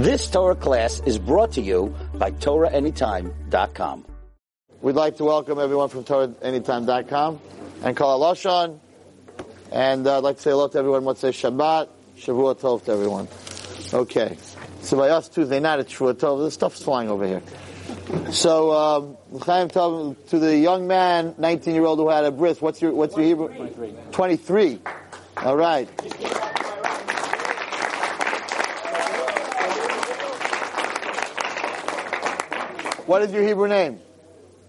This Torah class is brought to you by TorahAnytime.com. We'd like to welcome everyone from TorahAnytime.com and Kol Lashon. And uh, I'd like to say hello to everyone. Let's say Shabbat, Shavua Tov to everyone. Okay. So by us Tuesday night, it's Shavua Tov. This stuff's flying over here. So, um, Chaim Tov, to the young man, 19 year old who had a bris, what's your, what's your Hebrew? 23. 23. All right. What is your Hebrew name?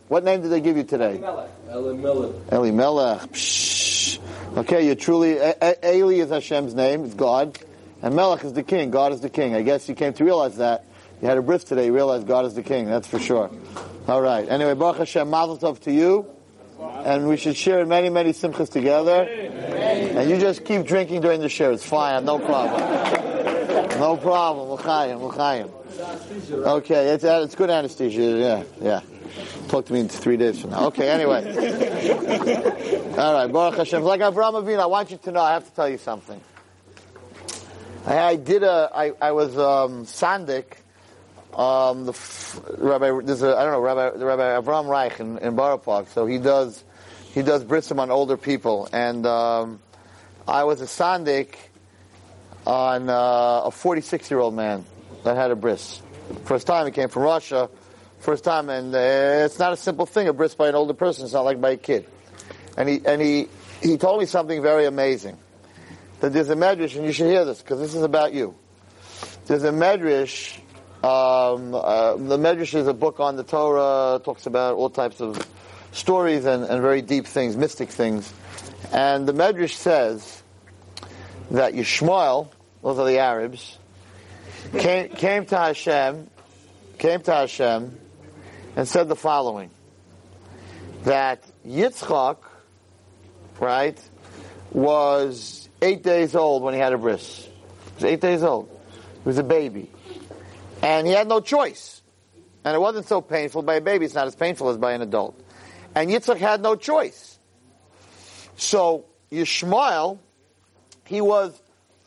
What name did they give you today? Eli Melech. Eli Melech. Psh. Okay, you're truly, A- A- Eli is Hashem's name, it's God. And Melech is the king, God is the king. I guess you came to realize that. You had a bris today, you realized God is the king, that's for sure. All right. Anyway, Baruch Hashem, Mazel Tov to you. And we should share many, many simchas together. And you just keep drinking during the share. It's fine, no problem. No problem. L'chaim, l'chaim. Okay, it's, uh, it's good anesthesia. Yeah, yeah. Talk to me in three days from now. Okay, anyway. All right, Baruch Hashem. Like Avraham Avinu, I want you to know, I have to tell you something. I, I did a, I, I was, um, Sandik, um, the f- Rabbi, there's a, I don't know, Rabbi, the Rabbi Avram Reich in, in Borough Park. So he does, he does brisim on older people. And, um, I was a Sandik on, uh, a 46 year old man that had a bris. First time he came from Russia. First time, and uh, it's not a simple thing. A bris by an older person. It's not like by a kid. And he and he he told me something very amazing. That there's a medrash, and you should hear this because this is about you. There's a medrash. Um, uh, the medrash is a book on the Torah. Talks about all types of stories and, and very deep things, mystic things. And the medrash says that Yishmael, those are the Arabs, came, came to Hashem, came to Hashem, and said the following: that Yitzchak, right, was eight days old when he had a bris. He was eight days old. He was a baby, and he had no choice. And it wasn't so painful by a baby. It's not as painful as by an adult. And Yitzchak had no choice. So Yishmael, he was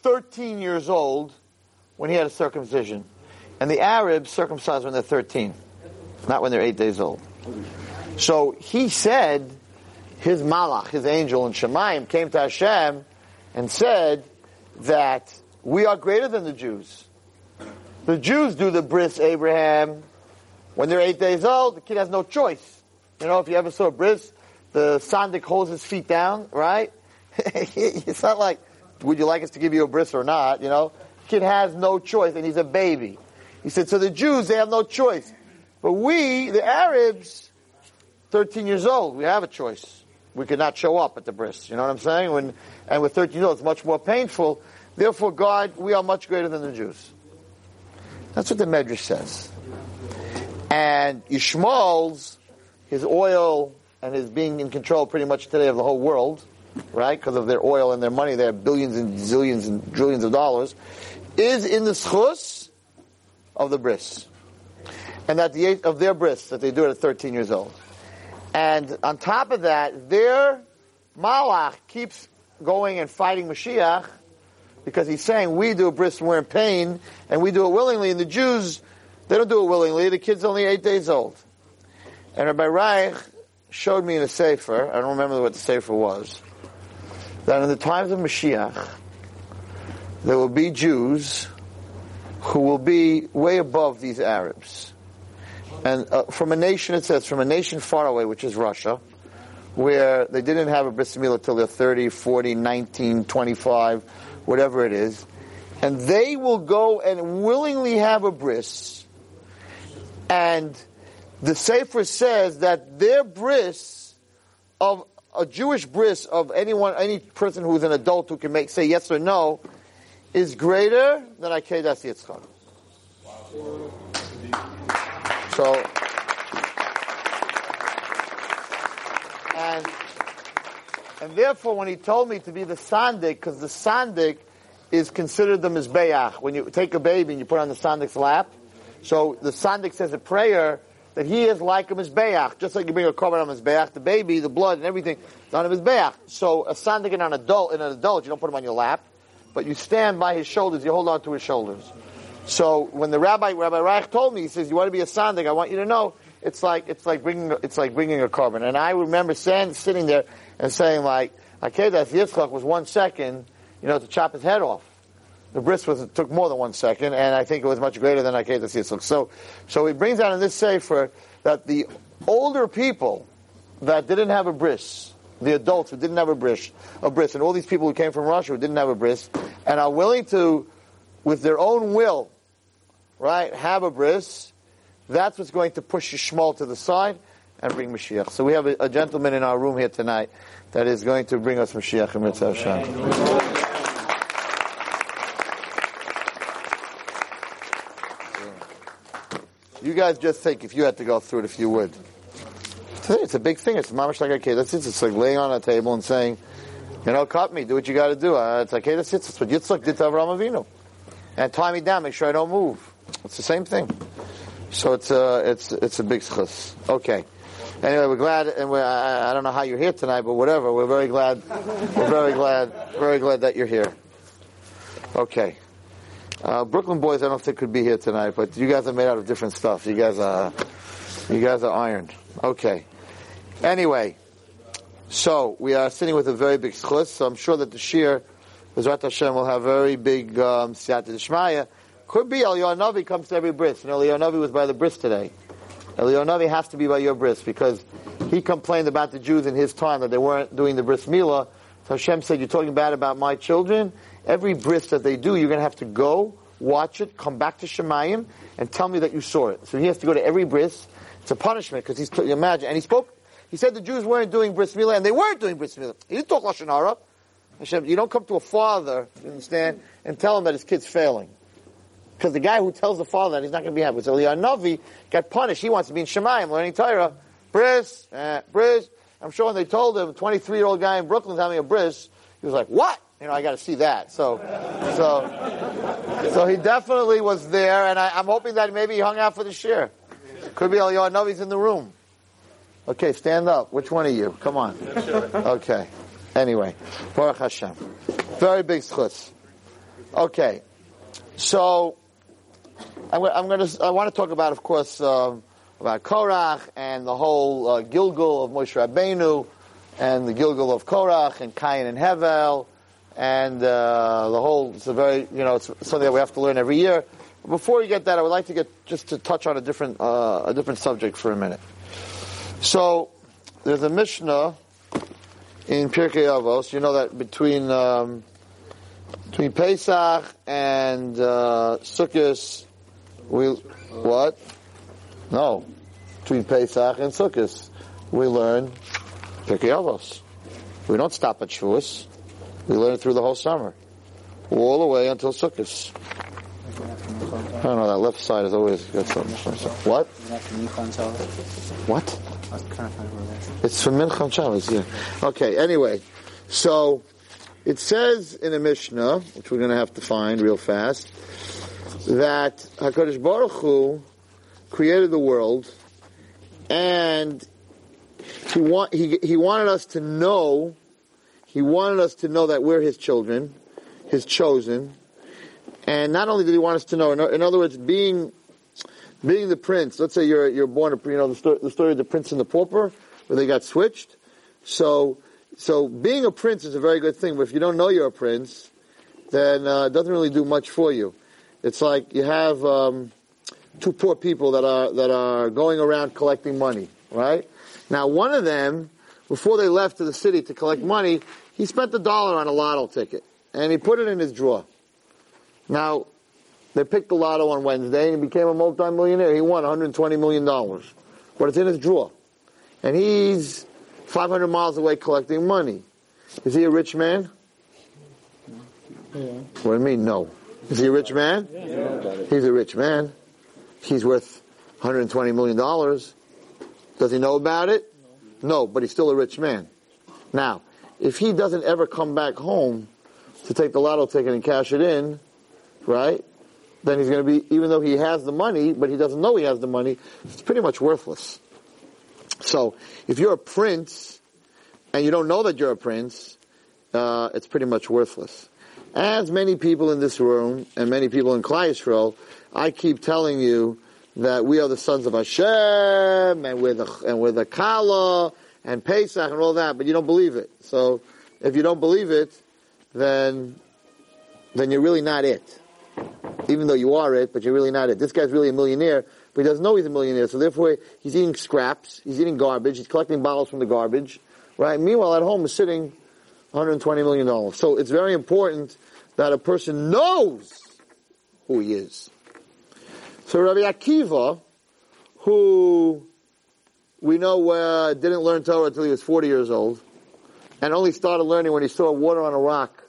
13 years old when he had a circumcision. And the Arabs circumcise when they're 13, not when they're eight days old. So he said, his malach, his angel in Shemaim, came to Hashem and said that we are greater than the Jews. The Jews do the bris Abraham when they're eight days old. The kid has no choice. You know, if you ever saw a bris, the sandik holds his feet down, right? it's not like, would you like us to give you a bris or not? You know, kid has no choice, and he's a baby. He said, so the Jews, they have no choice. But we, the Arabs, 13 years old, we have a choice. We could not show up at the bris. You know what I'm saying? When, and with 13 years old, it's much more painful. Therefore, God, we are much greater than the Jews. That's what the Medrash says. And Yishmael's, his oil and his being in control pretty much today of the whole world, right? Because of their oil and their money, they have billions and zillions and trillions of dollars, is in the schus of the bris. And that the eight of their bris that they do it at 13 years old. And on top of that, their malach keeps going and fighting Mashiach because he's saying we do a bris when we're in pain and we do it willingly. And the Jews, they don't do it willingly. The kid's only eight days old. And Rabbi Reich showed me in a sefer, I don't remember what the sefer was, that in the times of Mashiach, there will be Jews who will be way above these Arabs. And uh, from a nation, it says, from a nation far away, which is Russia, where they didn't have a bris milah till they're 30, 40, 19, 25, whatever it is. And they will go and willingly have a bris. And the Sefer says that their bris of a Jewish bris of anyone, any person who's an adult who can make say yes or no, is greater than Akedas Yitzchak. So, and and therefore, when he told me to be the sandik, because the sandik is considered the mizbeach. When you take a baby and you put on the sandik's lap, so the sandik says a prayer that he is like a mizbeach, just like you bring a korban on mizbeach, the baby, the blood, and everything on a mizbeach. So a sandik in an adult, in an adult, you don't put him on your lap, but you stand by his shoulders, you hold on to his shoulders. So when the rabbi Rabbi Reich told me, he says, "You want to be a sandik? I want you to know it's like it's like bringing it's like bringing a korban." And I remember stand, sitting there and saying, like, "Akedas Yitzchak was one second, you know, to chop his head off." The bris was took more than one second, and I think it was much greater than Akedas Yitzchak. So, so he brings out in this sefer that the older people that didn't have a bris, the adults who didn't have a bris, a bris, and all these people who came from Russia who didn't have a bris, and are willing to, with their own will, right, have a bris, that's what's going to push Yishmael to the side and bring Mashiach. So we have a, a, gentleman in our room here tonight that is going to bring us Mashiach and Mitzvah Hashem. You guys just think if you had to go through it, if you would. It's a big thing. It's mamash like okay. That's it. It's like laying on a table and saying, you know, cut me. Do what you got to do. Uh, it's okay. That's it. That's what Yitzchak did to Avinu. And tie me down. Make sure I don't move. It's the same thing. So it's a uh, it's it's a big schus. Okay. Anyway, we're glad, and we're, I, I, don't know how you're here tonight, but whatever. We're very glad. We're very glad. Very glad that you're here. Okay. Uh, Brooklyn boys, I don't think could be here tonight, but you guys are made out of different stuff. You guys are, you guys are ironed. Okay. Anyway, so we are sitting with a very big schus. So I'm sure that the shir, Bezrat Hashem, will have very big um, siyata. Could be Eliyahu Navi comes to every bris, and Navi was by the bris today. Eliyahu Navi has to be by your bris because he complained about the Jews in his time that they weren't doing the bris milah. So Hashem said, "You're talking bad about my children. Every bris that they do, you're going to have to go watch it, come back to Shemayim, and tell me that you saw it." So he has to go to every bris. It's a punishment because he's imagine, and he spoke. He said the Jews weren't doing bris milah, and they weren't doing bris milah. He didn't talk lashon hara. You don't come to a father, you understand, and tell him that his kid's failing. Because the guy who tells the father that he's not going to be happy. So Eliyahu Navi got punished. He wants to be in Shemayim learning Torah. Bris, eh, bris. I'm sure when they told him, 23 year old guy in Brooklyn's having a bris, he was like, what? You know, I got to see that. So, so, so he definitely was there, and I, am hoping that maybe he hung out for the share. Could be all Eliyahu Navi's in the room. Okay, stand up. Which one are you? Come on. Okay. Anyway, Baruch Hashem. Very big schus. Okay. So, I'm, I'm going to. I want to talk about, of course, um, about Korach and the whole uh, Gilgul of Moshe Rabbeinu, and the Gilgul of Korach and Cain and Hevel, and uh, the whole. It's a very, you know, it's something that we have to learn every year. Before we get that, I would like to get just to touch on a different uh, a different subject for a minute. So, there's a Mishnah in Pirkei Avos. You know that between um, between Pesach and uh, Sukkot, we what? No, between Pesach and Sukkot, we learn Pirkei Avos. We don't stop at Shavuos. We learn it through the whole summer, all the way until Sukkot. I don't know. That left side has always got something. What? What? It's from Mincham Shabbos. Yeah. Okay. Anyway, so it says in the Mishnah, which we're going to have to find real fast, that Hakadosh Baruch Hu created the world, and he want he he wanted us to know, he wanted us to know that we're his children, his chosen, and not only did he want us to know, in other words, being being the prince. Let's say you're you're born, you know, the story, the story of the prince and the pauper, where they got switched. So so being a prince is a very good thing, but if you don't know you're a prince, then uh, it doesn't really do much for you. It's like you have um, two poor people that are that are going around collecting money, right? Now one of them, before they left to the city to collect money, he spent a dollar on a lotto ticket and he put it in his drawer. Now they picked the lotto on Wednesday and he became a multimillionaire. He won 120 million dollars, but it's in his drawer, and he's 500 miles away collecting money. Is he a rich man? Yeah. What do you mean, no? Is he a rich man? Yeah. He's a rich man. He's worth 120 million dollars. Does he know about it? No, but he's still a rich man. Now, if he doesn't ever come back home to take the lotto ticket and cash it in, right? Then he's going to be, even though he has the money, but he doesn't know he has the money, it's pretty much worthless. So if you're a prince and you don't know that you're a prince, uh, it's pretty much worthless. as many people in this room and many people in Klal Yisrael, I keep telling you that we are the sons of Hashem and we're the and we're the Kala and Pesach and all that, but you don't believe it. So if you don't believe it, then then you're really not it. Even though you are it, but you're really not it. This guy's really a millionaire, but he doesn't know he's a millionaire. So therefore, he's eating scraps, he's eating garbage, he's collecting bottles from the garbage, right? Meanwhile, at home, is sitting 120 million dollars. So it's very important that a person knows who he is. So Rabbi Akiva, who we know uh, didn't learn Torah until he was 40 years old, and only started learning when he saw water on a rock,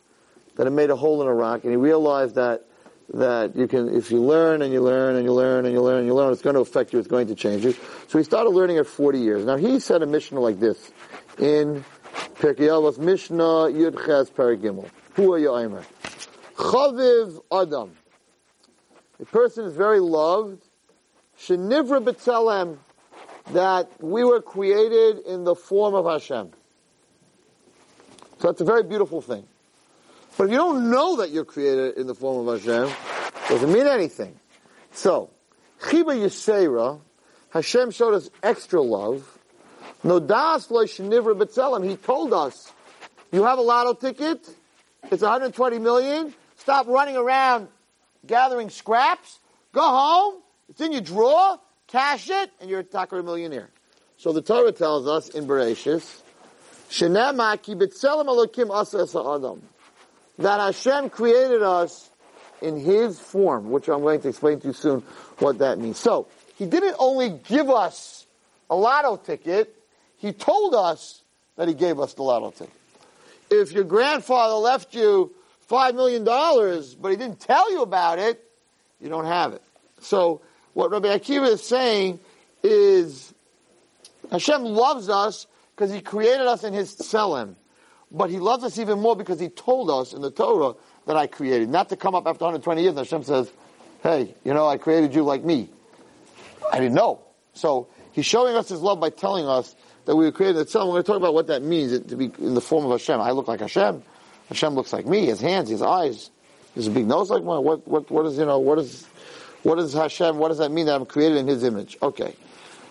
that it made a hole in a rock, and he realized that that you can, if you learn and you learn and you learn and you learn and you learn, it's going to affect you, it's going to change you. So he started learning at 40 years. Now he said a Mishnah like this in Pirkei Avos Mishnah Yud Ches Perek Gimel. Hu Yoimer. Chaviv Adam. A person is very loved. Shenivra B'Tzelem. That we were created in the form of Hashem. So that's a very beautiful thing. But if you don't know that you're created in the form of Hashem, doesn't mean anything. So, Chiba Yisera, Hashem showed us extra love. No das shenivra b'tzelem. He told us, you have a lotto ticket, it's 120 million, stop running around gathering scraps, go home, it's in your drawer, cash it, and you're a Takara millionaire. So the Torah tells us in Bereshis, Shenema ki b'tzelem alokim asa adam that Hashem created us in His form, which I'm going to explain to you soon what that means. So, He didn't only give us a lotto ticket, He told us that He gave us the lotto ticket. If your grandfather left you five million dollars, but he didn't tell you about it, you don't have it. So, what Rabbi Akiva is saying is Hashem loves us because He created us in His tselem. But he loves us even more because he told us in the Torah that I created. Not to come up after 120 years Hashem says, hey, you know, I created you like me. I didn't know. So he's showing us his love by telling us that we were created in itself. We're going to talk about what that means to be in the form of Hashem. I look like Hashem. Hashem looks like me. His hands, his eyes, his big nose like mine. What, what, what is, you know, what is, what is Hashem? What does that mean that I'm created in his image? Okay.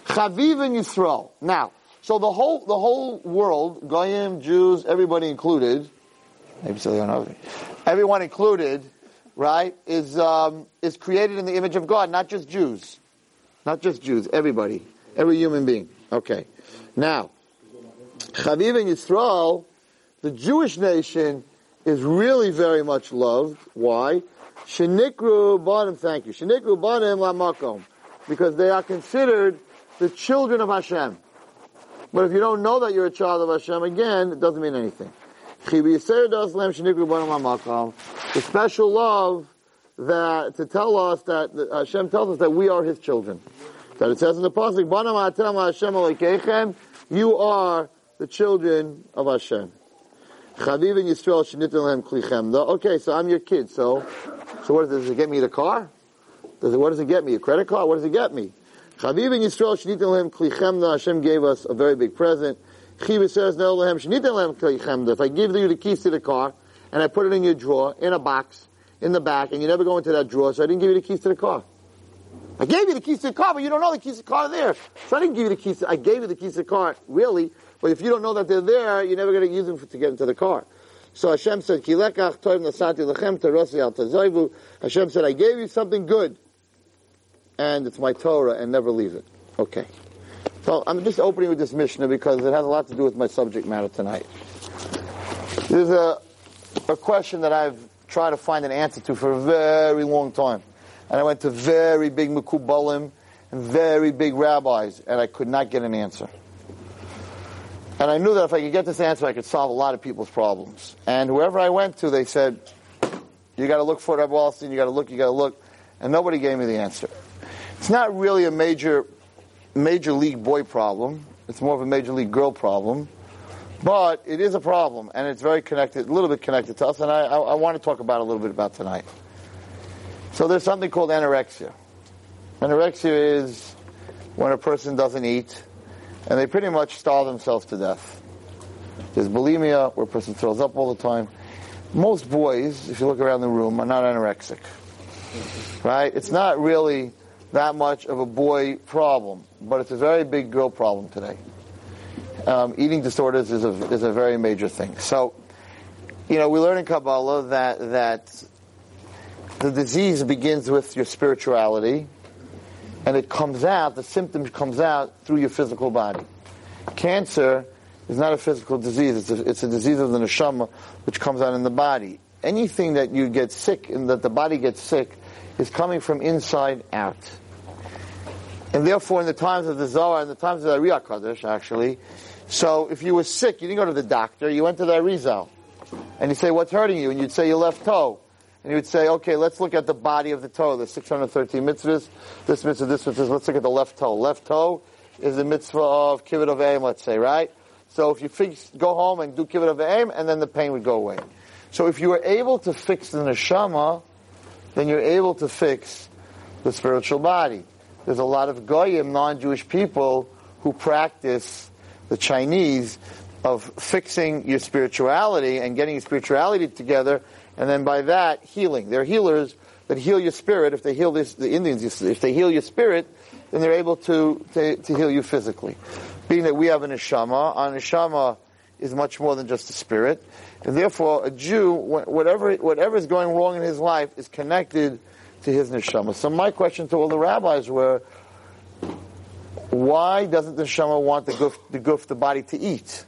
Chaviv and Yisrael. Now, so the whole the whole world, Goyim, Jews, everybody included, maybe they don't know, everyone included, right, is um, is created in the image of God, not just Jews, not just Jews, everybody, every human being. Okay, now, Chaviv and Yisrael, the Jewish nation, is really very much loved. Why? Shenikru banim, thank you. Shenikru banim lamakom, because they are considered the children of Hashem. But if you don't know that you're a child of Hashem, again, it doesn't mean anything. The special love that to tell us that Hashem tells us that we are His children. That it says in the pasuk, "You are the children of Hashem." Okay, so I'm your kid. So, so what does it get me? The car? Does it, what does it get me? A credit card? What does it get me? Chaviv in Yisrael. Hashem gave us a very big present. Chiva says no lehem klichemda. If I give you the keys to the car and I put it in your drawer in a box in the back, and you never go into that drawer, so I didn't give you the keys to the car. I gave you the keys to the car, but you don't know the keys to the car are there. So I didn't give you the keys. To, I gave you the keys to the car, really. But if you don't know that they're there, you're never going to use them for, to get into the car. So Hashem said, Kilekach toiv nasati lechem terosi al Hashem said, I gave you something good and it's my Torah and never leave it. Okay. So I'm just opening with this Mishnah because it has a lot to do with my subject matter tonight. There's a, a question that I've tried to find an answer to for a very long time. And I went to very big Mekubalim and very big rabbis, and I could not get an answer. And I knew that if I could get this answer, I could solve a lot of people's problems. And whoever I went to, they said, you gotta look for it, Rabbi Wallerstein, you gotta look, you gotta look. And nobody gave me the answer. It's not really a major, major league boy problem. It's more of a major league girl problem. But it is a problem, and it's very connected, a little bit connected to us, and I, I, I want to talk about a little bit about tonight. So there's something called anorexia. Anorexia is when a person doesn't eat, and they pretty much starve themselves to death. There's bulimia, where a person throws up all the time. most boys, if you look around the room, are not anorexic. Right? It's not really that much of a boy problem, but it's a very big girl problem today. Um, eating disorders is a, is a very major thing. So, you know, we learn in Kabbalah that, that the disease begins with your spirituality, and it comes out, the symptom comes out through your physical body. Cancer is not a physical disease, it's a, it's a disease of the neshama, which comes out in the body. Anything that you get sick, and that the body gets sick, is coming from inside out. And therefore, in the times of the Zohar, in the times of the Ari HaKadosh, actually, so if you were sick, you didn't go to the doctor, you went to the Arizal. And you say, what's hurting you? And you'd say your left toe. And he would say, okay, let's look at the body of the toe. There's 613 mitzvahs, this mitzvah, this mitzvah. Let's look at the left toe. Left toe is the mitzvah of kibbud av v'em, let's say, right? So if you fix, go home and do kibbud av v'em, and then the pain would go away. So if you were able to fix the neshama, then you're able to fix the spiritual body. There's a lot of goyim, non-Jewish people, who practice the Chinese of fixing your spirituality and getting your spirituality together and then by that healing. They're healers that heal your spirit. If they heal this, the Indians, if they heal your spirit, then they're able to, to, to heal you physically. Being that we have a neshama, our neshama is much more than just a spirit, and therefore a Jew, whatever whatever is going wrong in his life, is connected to his neshama. So my question to all the rabbis were, why doesn't the neshama want the guf, the guf, the body to eat?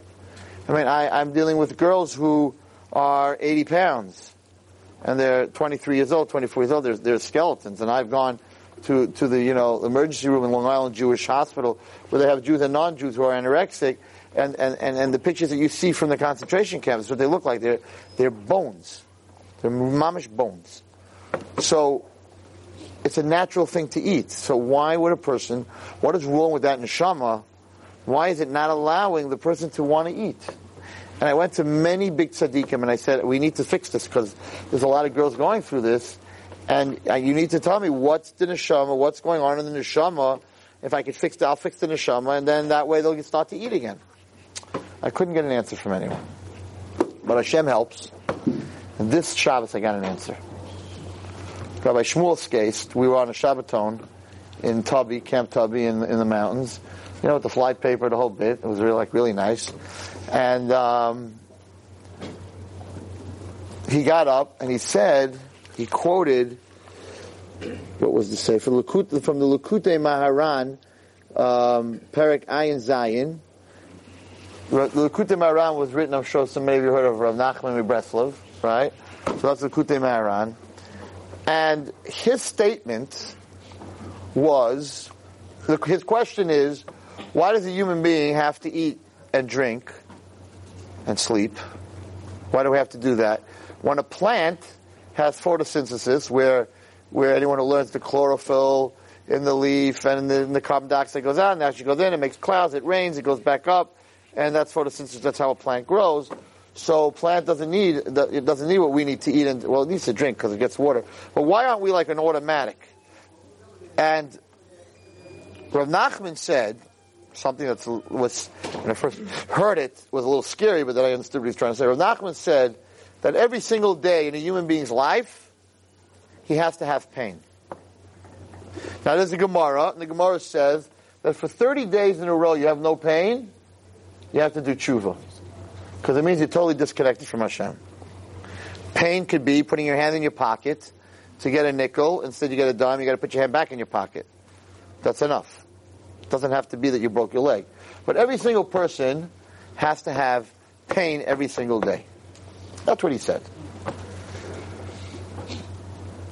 I mean, I, I'm dealing with girls who are 80 pounds and they're 23 years old, 24 years old. They're, they're skeletons, and I've gone to to the you know emergency room in Long Island Jewish Hospital where they have Jews and non-Jews who are anorexic, and, and, and, and the pictures that you see from the concentration camps, what they look like, they're they're bones, they're mamish bones. So it's a natural thing to eat. So why would a person? What is wrong with that neshama? Why is it not allowing the person to want to eat? And I went to many big tzaddikim and I said, we need to fix this because there's a lot of girls going through this. And you need to tell me what's the neshama, what's going on in the neshama. If I could fix it, I'll fix the neshama, and then that way they'll start to eat again. I couldn't get an answer from anyone. But Hashem helps. And this Shabbos I got an answer. Rabbi Shmuel Skast, we were on a Shabbaton in Tubby, Camp Tubby in, in the mountains. You know, with the fly paper, the whole bit. It was really like really nice. And um, he got up and he said, he quoted, what was the say? From, the Likutei Moharan, um, Perek Ayin Zayin. The Likutei Moharan was written, I'm sure some of you heard of Rav Nachman Breslov, right? So that's the Likutei Moharan. And his statement was, his question is, why does a human being have to eat and drink and sleep. Why do we have to do that? When a plant has photosynthesis, where where anyone who learns the chlorophyll in the leaf and the, the carbon dioxide goes out, and actually goes in, it makes clouds, it rains, it goes back up, and that's photosynthesis. That's how a plant grows. So plant doesn't need it doesn't need what we need to eat, and well, it needs to drink because it gets water. But why aren't we like an automatic? And Rav Nachman said something that was, when I first heard it, was a little scary, but then I understood what he was trying to say. Rav Nachman said that every single day in a human being's life, he has to have pain. Now there's a Gemara, and the Gemara says that for 30 days in a row you have no pain, you have to do tshuva. Because it means you're totally disconnected from Hashem. Pain could be putting your hand in your pocket to get a nickel, instead you get a dime, you gotta put your hand back in your pocket. That's enough. It doesn't have to be that you broke your leg. But every single person has to have pain every single day. That's what he said.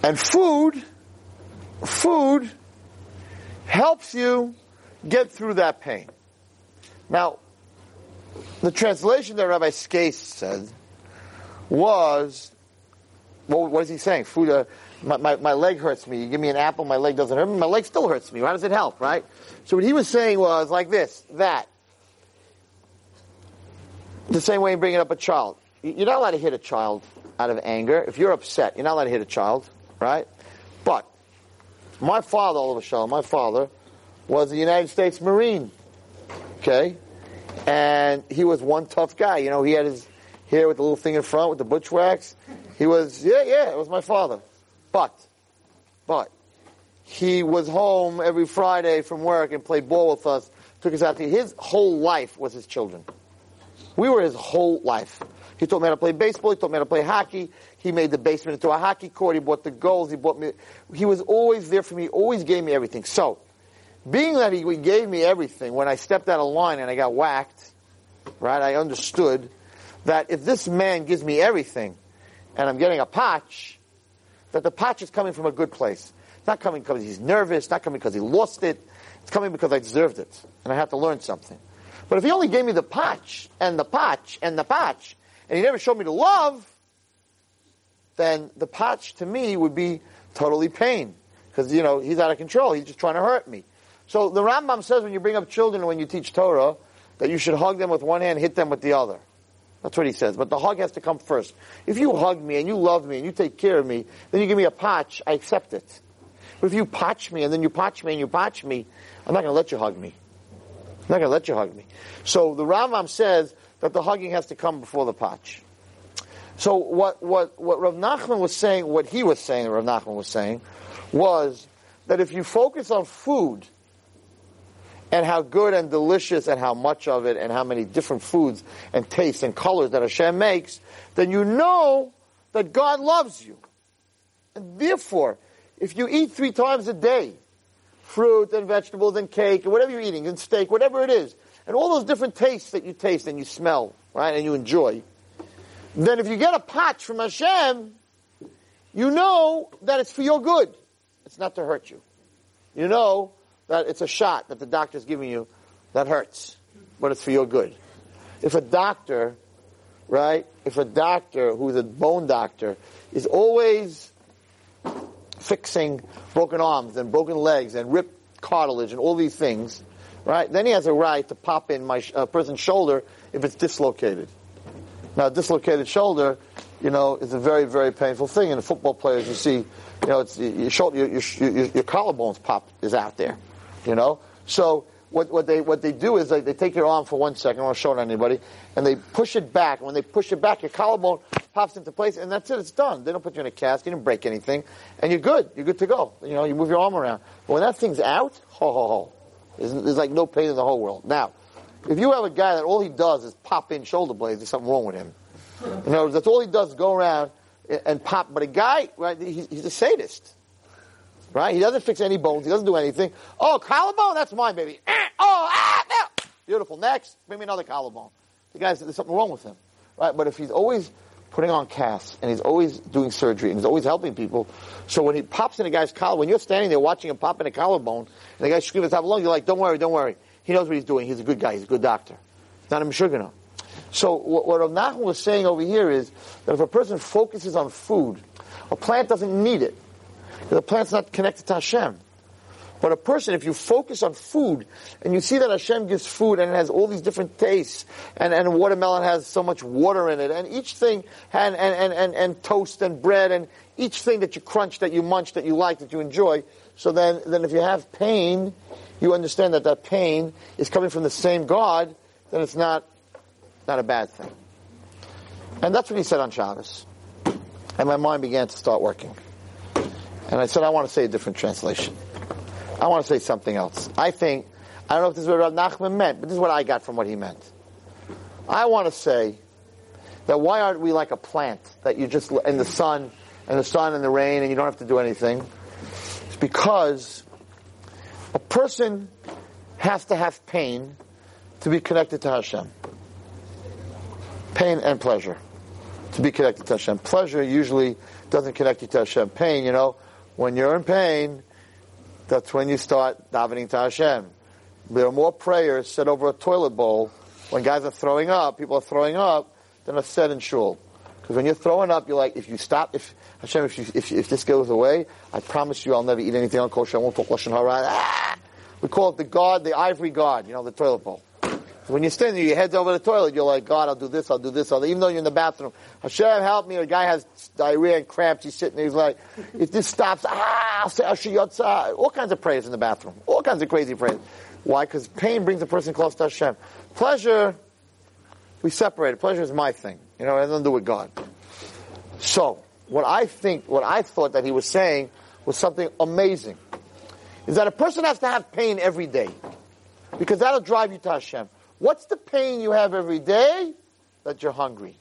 And food, food helps you get through that pain. Now, the translation that Rabbi Skast said was, well, what is he saying? Food, uh, my, my, my, leg hurts me. You give me an apple, my leg doesn't hurt me. My leg still hurts me. How does it help, right? So what he was saying was like this, that. The same way you bringing up a child. You're not allowed to hit a child out of anger. If you're upset, you're not allowed to hit a child, right? But my father, all of a sudden, my father was a United States Marine. Okay? And he was one tough guy. You know, he had his hair with the little thing in front with the butch wax. He was, yeah, yeah, it was my father. But, but, he was home every Friday from work and played ball with us, took us out to, his whole life was his children. We were his whole life. He taught me how to play baseball. He taught me how to play hockey. He made the basement into a hockey court. He bought the goals. He bought me. He was always there for me. Always gave me everything. So, being that he gave me everything, when I stepped out of line and I got whacked, right? I understood that if this man gives me everything, and I'm getting a patch, that the patch is coming from a good place. It's not coming because he's nervous. Not coming because he lost it. It's coming because I deserved it, and I have to learn something. But if he only gave me the patch and the patch and the patch, and he never showed me the love, then the patch to me would be totally pain. Because, you know, he's out of control. He's just trying to hurt me. So the Rambam says when you bring up children and when you teach Torah, that you should hug them with one hand, hit them with the other. That's what he says. But the hug has to come first. If you hug me and you love me and you take care of me, then you give me a patch, I accept it. But if you patch me and then you patch me and you patch me, I'm not going to let you hug me. I'm not going to let you hug me. So the Rambam says that the hugging has to come before the patch. So what, what, what Rav Nachman was saying, what he was saying, Rav Nachman was saying, was that if you focus on food and how good and delicious and how much of it and how many different foods and tastes and colors that Hashem makes, then you know that God loves you. And therefore, if you eat three times a day, fruit and vegetables and cake and whatever you're eating and steak, whatever it is, and all those different tastes that you taste and you smell, right, and you enjoy, then if you get a patch from Hashem, you know that it's for your good. It's not to hurt you. You know that it's a shot that the doctor's giving you that hurts, but it's for your good. If a doctor, right, if a doctor who's a bone doctor is always fixing broken arms and broken legs and ripped cartilage and all these things, right? Then he has a right to pop in my uh, person's shoulder if it's dislocated. Now, a dislocated shoulder, you know, is a very, very painful thing. And football players, you see, you know, it's your shoulder, your, your, your, your collarbones pop is out there, you know. So what, what they what they do is they, they take your arm for one second. I don't want to show it to anybody, and they push it back. And when they push it back, your collarbone pops into place, and that's it. It's done. They don't put you in a cast. You didn't break anything, and you're good. You're good to go. You know, you move your arm around. But when that thing's out, ho ho ho, there's, there's like no pain in the whole world. Now, if you have a guy that all he does is pop in shoulder blades, there's something wrong with him. Other words, that's all he does go around and pop. But a guy, right, he's, he's a sadist. Right? He doesn't fix any bones. He doesn't do anything. Oh, collarbone? That's mine, baby. Oh, ah. Beautiful. Next, bring me another collarbone. The guy's, there's something wrong with him. Right? But if he's always putting on casts and he's always doing surgery and he's always helping people, so when he pops in a guy's collar, when you're standing there watching him pop in a collarbone and the guy's screaming at the top of you're like, don't worry, don't worry. He knows what he's doing. He's a good guy. He's a good doctor. Not a Meshuggah. So what, what Rav was saying over here is that if a person focuses on food, a plant doesn't need it. The plant's not connected to Hashem. But a person, if you focus on food and you see that Hashem gives food and it has all these different tastes and, and watermelon has so much water in it and each thing and, and, and, and, and toast and bread and each thing that you crunch, that you munch, that you like, that you enjoy. So then, then if you have pain, you understand that that pain is coming from the same God, then it's not, not a bad thing. And that's what he said on Shabbos. And my mind began to start working. And I said, I want to say a different translation. I want to say something else. I think, I don't know if this is what Rav Nachman meant, but this is what I got from what he meant. I want to say that why aren't we like a plant that you just in the sun and the sun and the rain and you don't have to do anything? It's because a person has to have pain to be connected to Hashem. Pain and pleasure to be connected to Hashem. Pleasure usually doesn't connect you to Hashem. Pain, you know, when you're in pain, that's when you start davening to Hashem. There are more prayers said over a toilet bowl when guys are throwing up, people are throwing up, than are said in shul. Because when you're throwing up, you're like, if you stop, if Hashem, if, you, if, if this goes away, I promise you I'll never eat anything unkosher. I won't talk lashon hara. Ah! We call it the guard, the ivory guard, you know, the toilet bowl. When you're standing there, your head's over the toilet, you're like, God, I'll do this, I'll do this, I'll do, even though you're in the bathroom. Hashem, help me. A guy has diarrhea and cramps, he's sitting there, he's like, if this stops, ah, I'll say, all kinds of prayers in the bathroom. All kinds of crazy prayers. Why? Because pain brings a person close to Hashem. Pleasure, we separate it. Pleasure is my thing. You know, it has nothing to do with God. So, what I think, what I thought that he was saying was something amazing. Is that a person has to have pain every day. Because that'll drive you to Hashem. What's the pain you have every day? That you're hungry.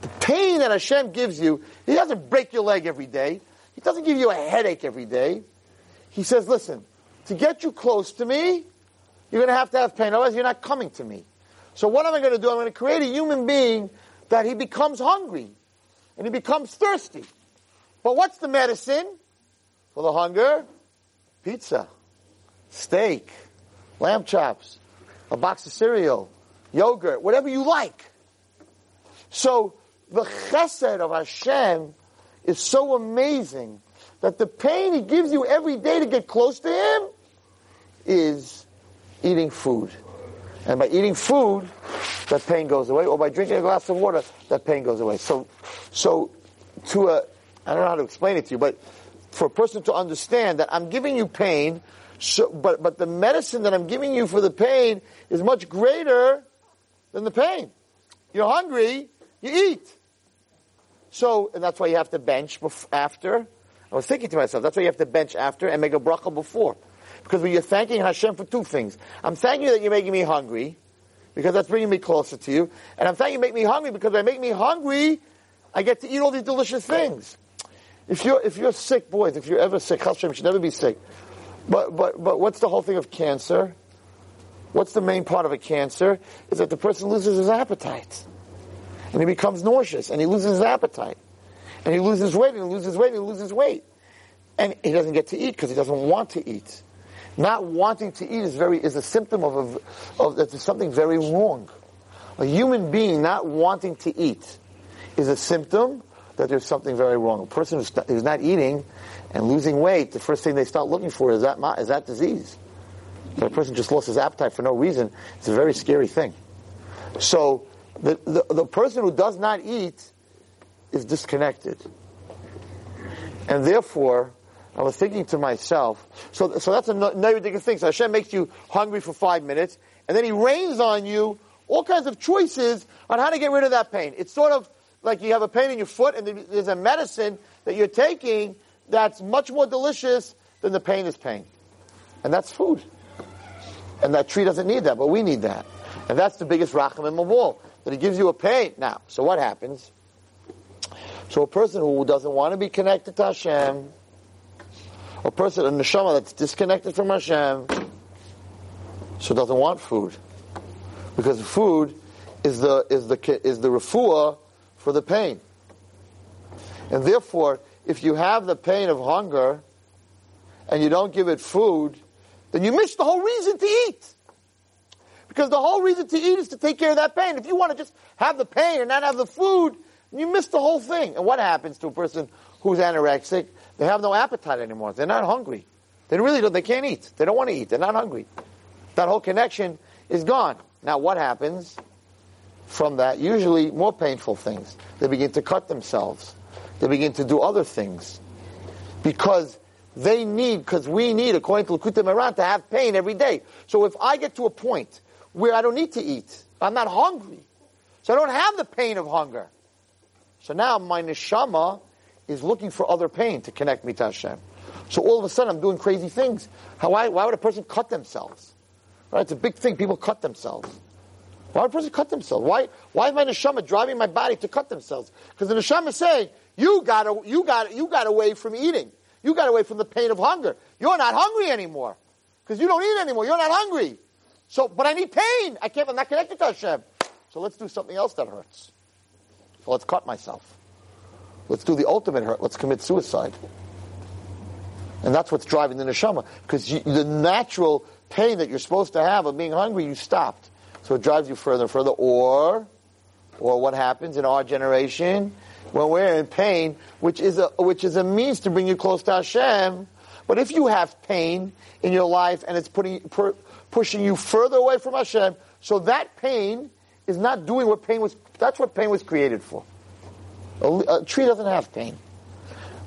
The pain that Hashem gives you, He doesn't break your leg every day. He doesn't give you a headache every day. He says, listen, to get you close to me, you're going to have to have pain. Otherwise, you're not coming to me. So what am I going to do? I'm going to create a human being that he becomes hungry and he becomes thirsty. But what's the medicine for the hunger? Pizza, steak, lamb chops, a box of cereal, yogurt, whatever you like. So the chesed of Hashem is so amazing that the pain he gives you every day to get close to him is eating food. And by eating food, that pain goes away. Or by drinking a glass of water, that pain goes away. So, so to a, I don't know how to explain it to you, but for a person to understand that I'm giving you pain, so, but, but the medicine that I'm giving you for the pain is much greater than the pain. You're hungry, you eat. So, and that's why you have to bench after. I was thinking to myself, that's why you have to bench after and make a bracha before. Because when you're thanking Hashem for two things. I'm thanking you that you're making me hungry, because that's bringing me closer to you. And I'm thanking you make me hungry because by making me hungry, I get to eat all these delicious things. If you're, if you're sick, boys, if you're ever sick, Hashem should never be sick. But, but, but what's the whole thing of cancer? What's the main part of a cancer? Is that the person loses his appetite. And he becomes nauseous, and he loses his appetite. And he loses weight, and he loses weight, and he loses weight. And he doesn't get to eat because he doesn't want to eat. Not wanting to eat is very is a symptom of, a, of that there's something very wrong. A human being not wanting to eat is a symptom that there's something very wrong. A person who's, who's not eating and losing weight, the first thing they start looking for is that is that disease. If a person just lost his appetite for no reason, it's a very scary thing. So the, the, the person who does not eat is disconnected. And therefore, I was thinking to myself, so, so that's another ridiculous thing. So Hashem makes you hungry for five minutes, and then He rains on you all kinds of choices on how to get rid of that pain. It's sort of like you have a pain in your foot, and there's a medicine that you're taking that's much more delicious than the pain is pain. And that's food. And that tree doesn't need that, but we need that. And that's the biggest rachamim of all, that He gives you a pain. Now, so what happens? So a person who doesn't want to be connected to Hashem, a person, a neshama that's disconnected from Hashem, so doesn't want food. Because food is the, is the, is the refuah for the pain. And therefore, if you have the pain of hunger and you don't give it food, then you miss the whole reason to eat. Because the whole reason to eat is to take care of that pain. If you want to just have the pain and not have the food, you miss the whole thing. And what happens to a person who's anorexic? They have no appetite anymore. They're not hungry. They really don't. They can't eat. They don't want to eat. They're not hungry. That whole connection is gone. Now, what happens from that? Usually, more painful things. They begin to cut themselves. They begin to do other things because they need, because we need, according to Likutei Moharan, to have pain every day. So, if I get to a point where I don't need to eat, I'm not hungry, so I don't have the pain of hunger. So now my neshama is looking for other pain to connect me to Hashem. So all of a sudden I'm doing crazy things. How, why, why would a person cut themselves? Right? It's a big thing. People cut themselves. Why would a person cut themselves? Why, why is my neshama driving my body to cut themselves? Because the neshama is saying, you got, you, got, you got away from eating. You got away from the pain of hunger. You're not hungry anymore. Because you don't eat anymore. You're not hungry. So, but I need pain. I can't, I'm not connected to Hashem. So let's do something else that hurts. So let's cut myself. Let's do the ultimate hurt. Let's commit suicide. And that's what's driving the neshama. Because the natural pain that you're supposed to have of being hungry, you stopped. So it drives you further and further. Or, or what happens in our generation when we're in pain, which is a, which is a means to bring you close to Hashem. But if you have pain in your life and it's putting, pu- pushing you further away from Hashem, so that pain is not doing what pain was, that's what pain was created for. A, a tree doesn't have pain.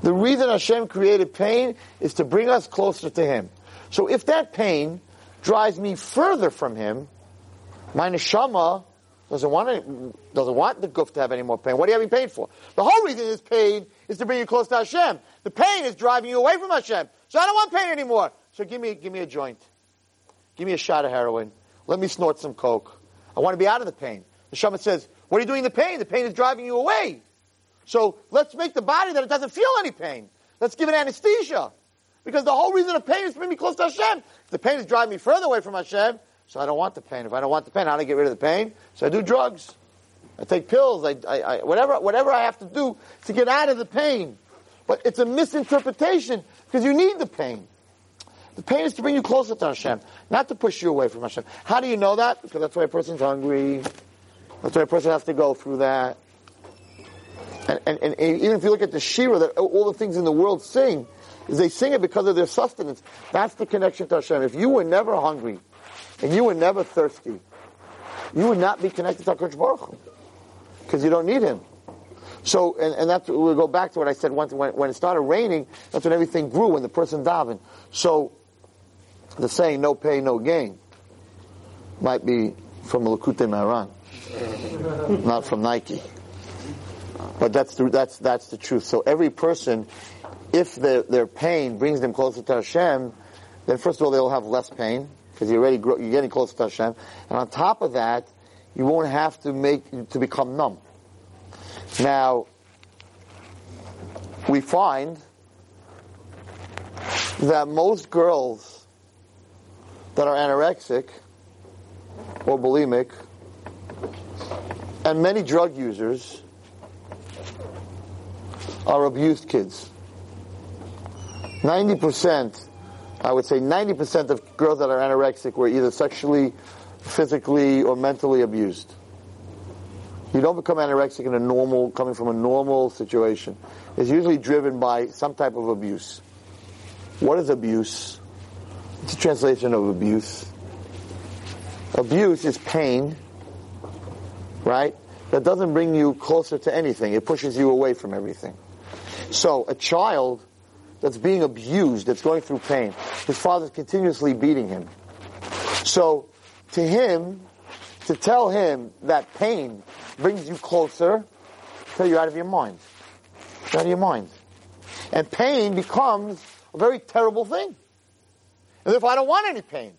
The reason Hashem created pain is to bring us closer to Him. So if that pain drives me further from Him, my neshama Doesn't want any, doesn't want the guf to have any more pain. What are you having pain for? The whole reason this pain is to bring you close to Hashem. The pain is driving you away from Hashem. So I don't want pain anymore. So give me, give me a joint. Give me a shot of heroin. Let me snort some coke. I want to be out of the pain. The neshama says, what are you doing in the pain? The pain is driving you away. So let's make the body that it doesn't feel any pain. Let's give it anesthesia. Because the whole reason of pain is to bring me close to Hashem. If the pain is driving me further away from Hashem, so I don't want the pain. If I don't want the pain, how do I get rid of the pain? So I do drugs. I take pills. I, I, I, whatever, whatever I have to do to get out of the pain. But it's a misinterpretation because you need the pain. The pain is to bring you closer to Hashem, not to push you away from Hashem. How do you know that? Because that's why a person's hungry. That's why a person has to go through that. And, and, and even if you look at the Shira, that all the things in the world sing, is they sing it because of their sustenance. That's the connection to Hashem. If you were never hungry, and you were never thirsty, you would not be connected to HaKadosh Baruch. Because you don't need Him. So, and, and that's, we'll go back to what I said when, when it started raining, that's when everything grew, when the person davened. So, the saying, no pay, no gain, might be from Likutei Moharan, not from Nike. But that's the, that's, that's the truth. So every person, if their, their pain brings them closer to Hashem, then first of all, they'll have less pain, because you're already you're getting close to Hashem. And on top of that, you won't have to make, to become numb. Now, we find that most girls that are anorexic or bulimic and many drug users are abused kids. 90%, I would say 90% of girls that are anorexic were either sexually, physically, or mentally abused. You don't become anorexic in a normal, coming from a normal situation. It's usually driven by some type of abuse. What is abuse? It's a translation of abuse. Abuse is pain, right? That doesn't bring you closer to anything. It pushes you away from everything. So a child that's being abused, that's going through pain, his father's continuously beating him. So to him, to tell him that pain brings you closer, tell you out of your mind. Out of your mind. And pain becomes a very terrible thing. And if I don't want any pain.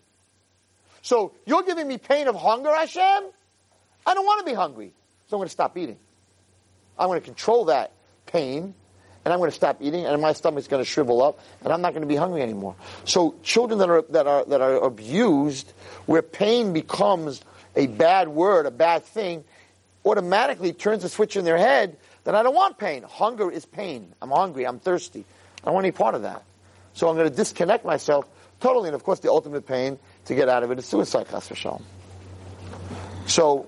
So you're giving me pain of hunger, Hashem? I don't want to be hungry. So I'm going to stop eating. I'm going to control that pain and I'm going to stop eating, and my stomach's going to shrivel up, and I'm not going to be hungry anymore. So children that are that are that are abused, where pain becomes a bad word, a bad thing, automatically turns a switch in their head that I don't want pain. Hunger is pain. I'm hungry. I'm thirsty. I don't want any part of that. So I'm going to disconnect myself totally. And of course, the ultimate pain to get out of it is suicide, chas v'shalom. So,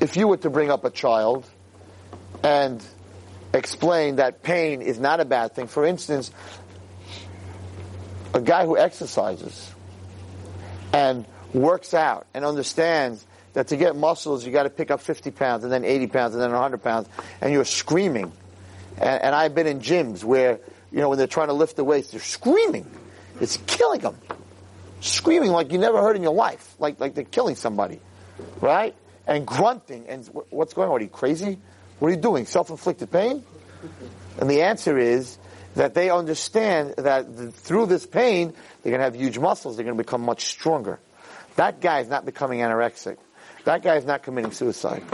if you were to bring up a child and explain that pain is not a bad thing, for instance, a guy who exercises and works out and understands that to get muscles, you got to pick up 50 pounds and then 80 pounds and then 100 pounds, and you're screaming. And, and, I've been in gyms where, you know, when they're trying to lift the weights, they're screaming. It's killing them. Screaming like you never heard in your life, like, like they're killing somebody, right? And grunting. And what's going on? Are you crazy? What are you doing? Self-inflicted pain? And the answer is that they understand that through this pain, they're going to have huge muscles. They're going to become much stronger. That guy is not becoming anorexic. That guy is not committing suicide.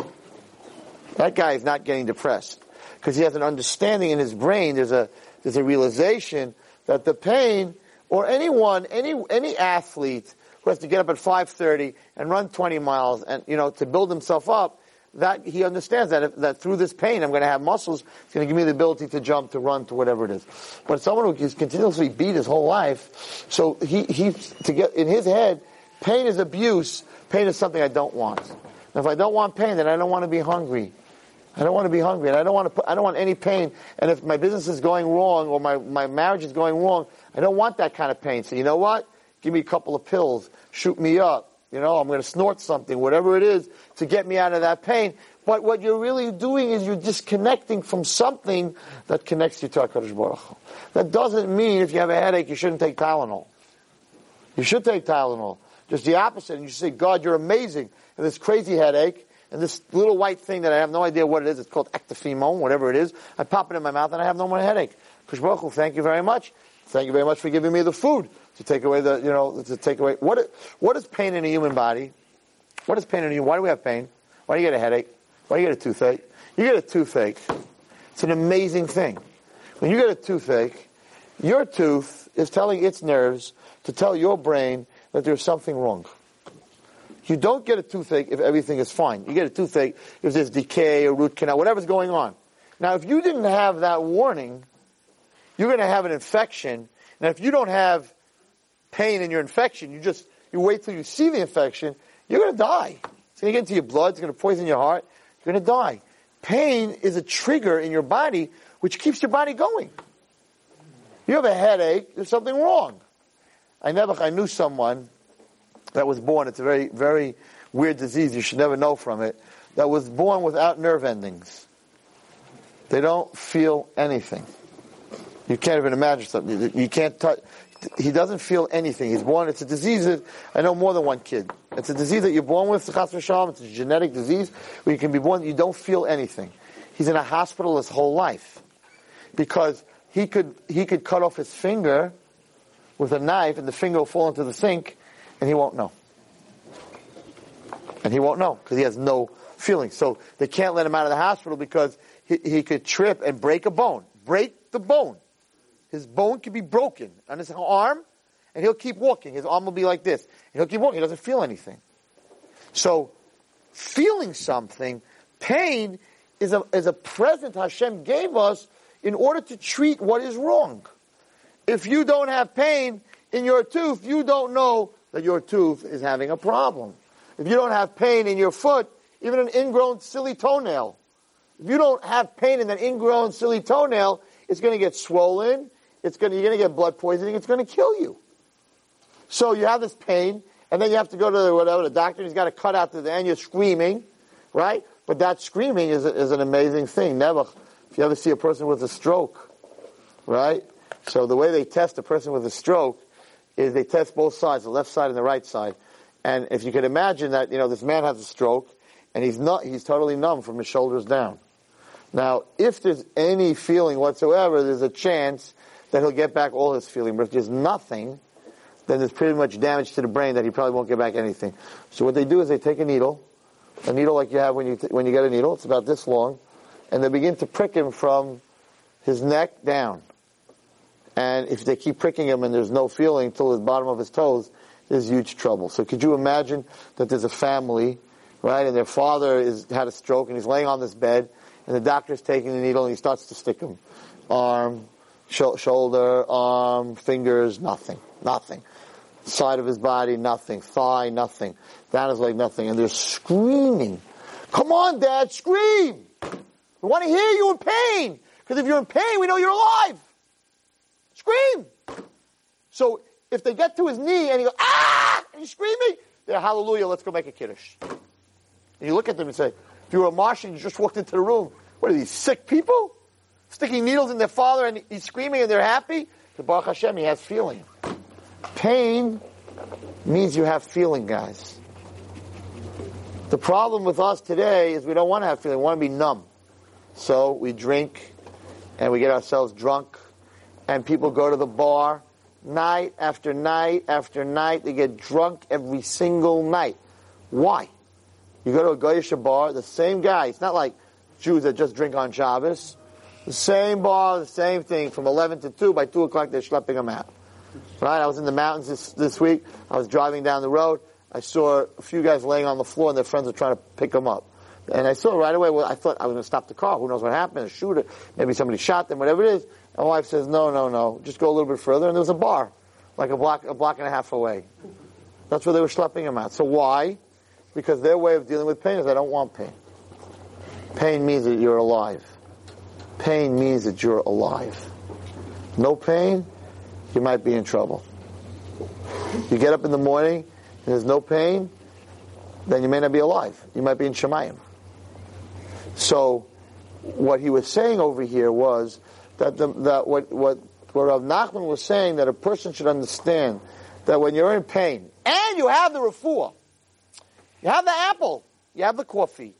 That guy is not getting depressed because he has an understanding in his brain. There's a there's a realization that the pain, or anyone, any any athlete who has to get up at 5:30 and run 20 miles, and you know to build himself up, that he understands that if, that through this pain I'm going to have muscles. It's going to give me the ability to jump, to run, to whatever it is. But someone who is continuously beat his whole life, so he he to get in his head, pain is abuse. Pain is something I don't want. And if I don't want pain, then I don't want to be hungry. I don't want to be hungry, and I don't want to. Put, I don't want any pain. And if my business is going wrong or my, my marriage is going wrong, I don't want that kind of pain. So you know what? Give me a couple of pills. Shoot me up. You know, I'm going to snort something, whatever it is, to get me out of that pain. But what you're really doing is you're disconnecting from something that connects you to HaKadosh Baruch Hu. That doesn't mean if you have a headache, you shouldn't take Tylenol. You should take Tylenol. Just the opposite. And you say, God, you're amazing. And this crazy headache, and this little white thing that I have no idea what it is, it's called ectophenone, whatever it is, I pop it in my mouth and I have no more headache. Kushbaruch thank you very much. Thank you very much for giving me the food to take away the, you know, to take away, what, what is pain in a human body? What is pain in you? Why do we have pain? Why do you get a headache? Why do you get a toothache? You get a toothache. It's an amazing thing. When you get a toothache, your tooth is telling its nerves to tell your brain that there's something wrong. You don't get a toothache if everything is fine. You get a toothache if there's decay or root canal, whatever's going on. Now, if you didn't have that warning, you're going to have an infection. And if you don't have pain in your infection, you just you wait till you see the infection, you're going to die. It's going to get into your blood. It's going to poison your heart. You're going to die. Pain is a trigger in your body which keeps your body going. You have a headache. There's something wrong. I never. I knew someone that was born. It's a very, very weird disease. You should never know from it. That was born without nerve endings. They don't feel anything. You can't even imagine something. You can't touch. He doesn't feel anything. He's born. It's a disease that I know more than one kid. It's a disease that you're born with. It's a genetic disease where you can be born. You don't feel anything. He's in a hospital his whole life because he could he could cut off his finger with a knife, and the finger will fall into the sink, and he won't know. And he won't know because he has no feeling. So they can't let him out of the hospital because he, he could trip and break a bone. Break the bone. His bone could be broken on his arm, and he'll keep walking. His arm will be like this. And he'll keep walking. He doesn't feel anything. So, feeling something, pain, is a, is a present Hashem gave us in order to treat what is wrong. If you don't have pain in your tooth, you don't know that your tooth is having a problem. If you don't have pain in your foot, even an ingrown silly toenail, if you don't have pain in that ingrown silly toenail, it's going to get swollen. It's going you're going to get blood poisoning. It's going to kill you. So you have this pain, and then you have to go to the, whatever the doctor. He's got to cut out the end. You're screaming, right? But that screaming is, is an amazing thing. Never, if you ever see a person with a stroke, right? So the way they test a person with a stroke is they test both sides, the left side and the right side. And if you can imagine that, you know, this man has a stroke, and he's not, he's totally numb from his shoulders down. Now, if there's any feeling whatsoever, there's a chance that he'll get back all his feeling. But if there's nothing, then there's pretty much damage to the brain that he probably won't get back anything. So what they do is they take a needle, a needle like you have when you t- when you get a needle. It's about this long, and they begin to prick him from his neck down. And if they keep pricking him and there's no feeling till the bottom of his toes, there's huge trouble. So could you imagine that there's a family, right, and their father is had a stroke and he's laying on this bed, and the doctor's taking the needle and he starts to stick him, arm, sh- shoulder, arm, fingers, nothing, nothing. Side of his body, nothing. Thigh, nothing. Down his leg, nothing. And they're screaming. Come on, Dad, scream! We want to hear you in pain. Because if you're in pain, we know you're alive. Scream! So if they get to his knee and he goes, ah! And he's screaming, they're hallelujah, let's go make a kiddush. And you look at them and say, if you were a Martian, you just walked into the room. What are these sick people? Sticking needles in their father and he's screaming and they're happy? The Baruch Hashem, he has feeling. Pain means you have feeling, guys. The problem with us today is we don't want to have feeling. We want to be numb. So we drink and we get ourselves drunk and people go to the bar night after night after night. They get drunk every single night. Why? You go to a Goyish bar, the same guy. It's not like Jews that just drink on Shabbos. The same bar, the same thing from 11 to 2. By 2 o'clock, they're schlepping them out. Right? I was in the mountains this, this week. I was driving down the road. I saw a few guys laying on the floor and their friends were trying to pick them up. And I saw right away, well, I thought I was going to stop the car. Who knows what happened? A shooter. Maybe somebody shot them, whatever it is. My wife says, no, no, no. Just go a little bit further. And there was a bar, like a block, a block and a half away. That's where they were schlepping them out. So why? Because their way of dealing with pain is I don't want pain. Pain means that you're alive. Pain means that you're alive. No pain, you might be in trouble. You get up in the morning and there's no pain, then you may not be alive. You might be in Shemayim. So, what he was saying over here was that, the, that what, what, what Rav Nachman was saying that a person should understand that when you're in pain and you have the refuah, you have the apple, you have the coffee,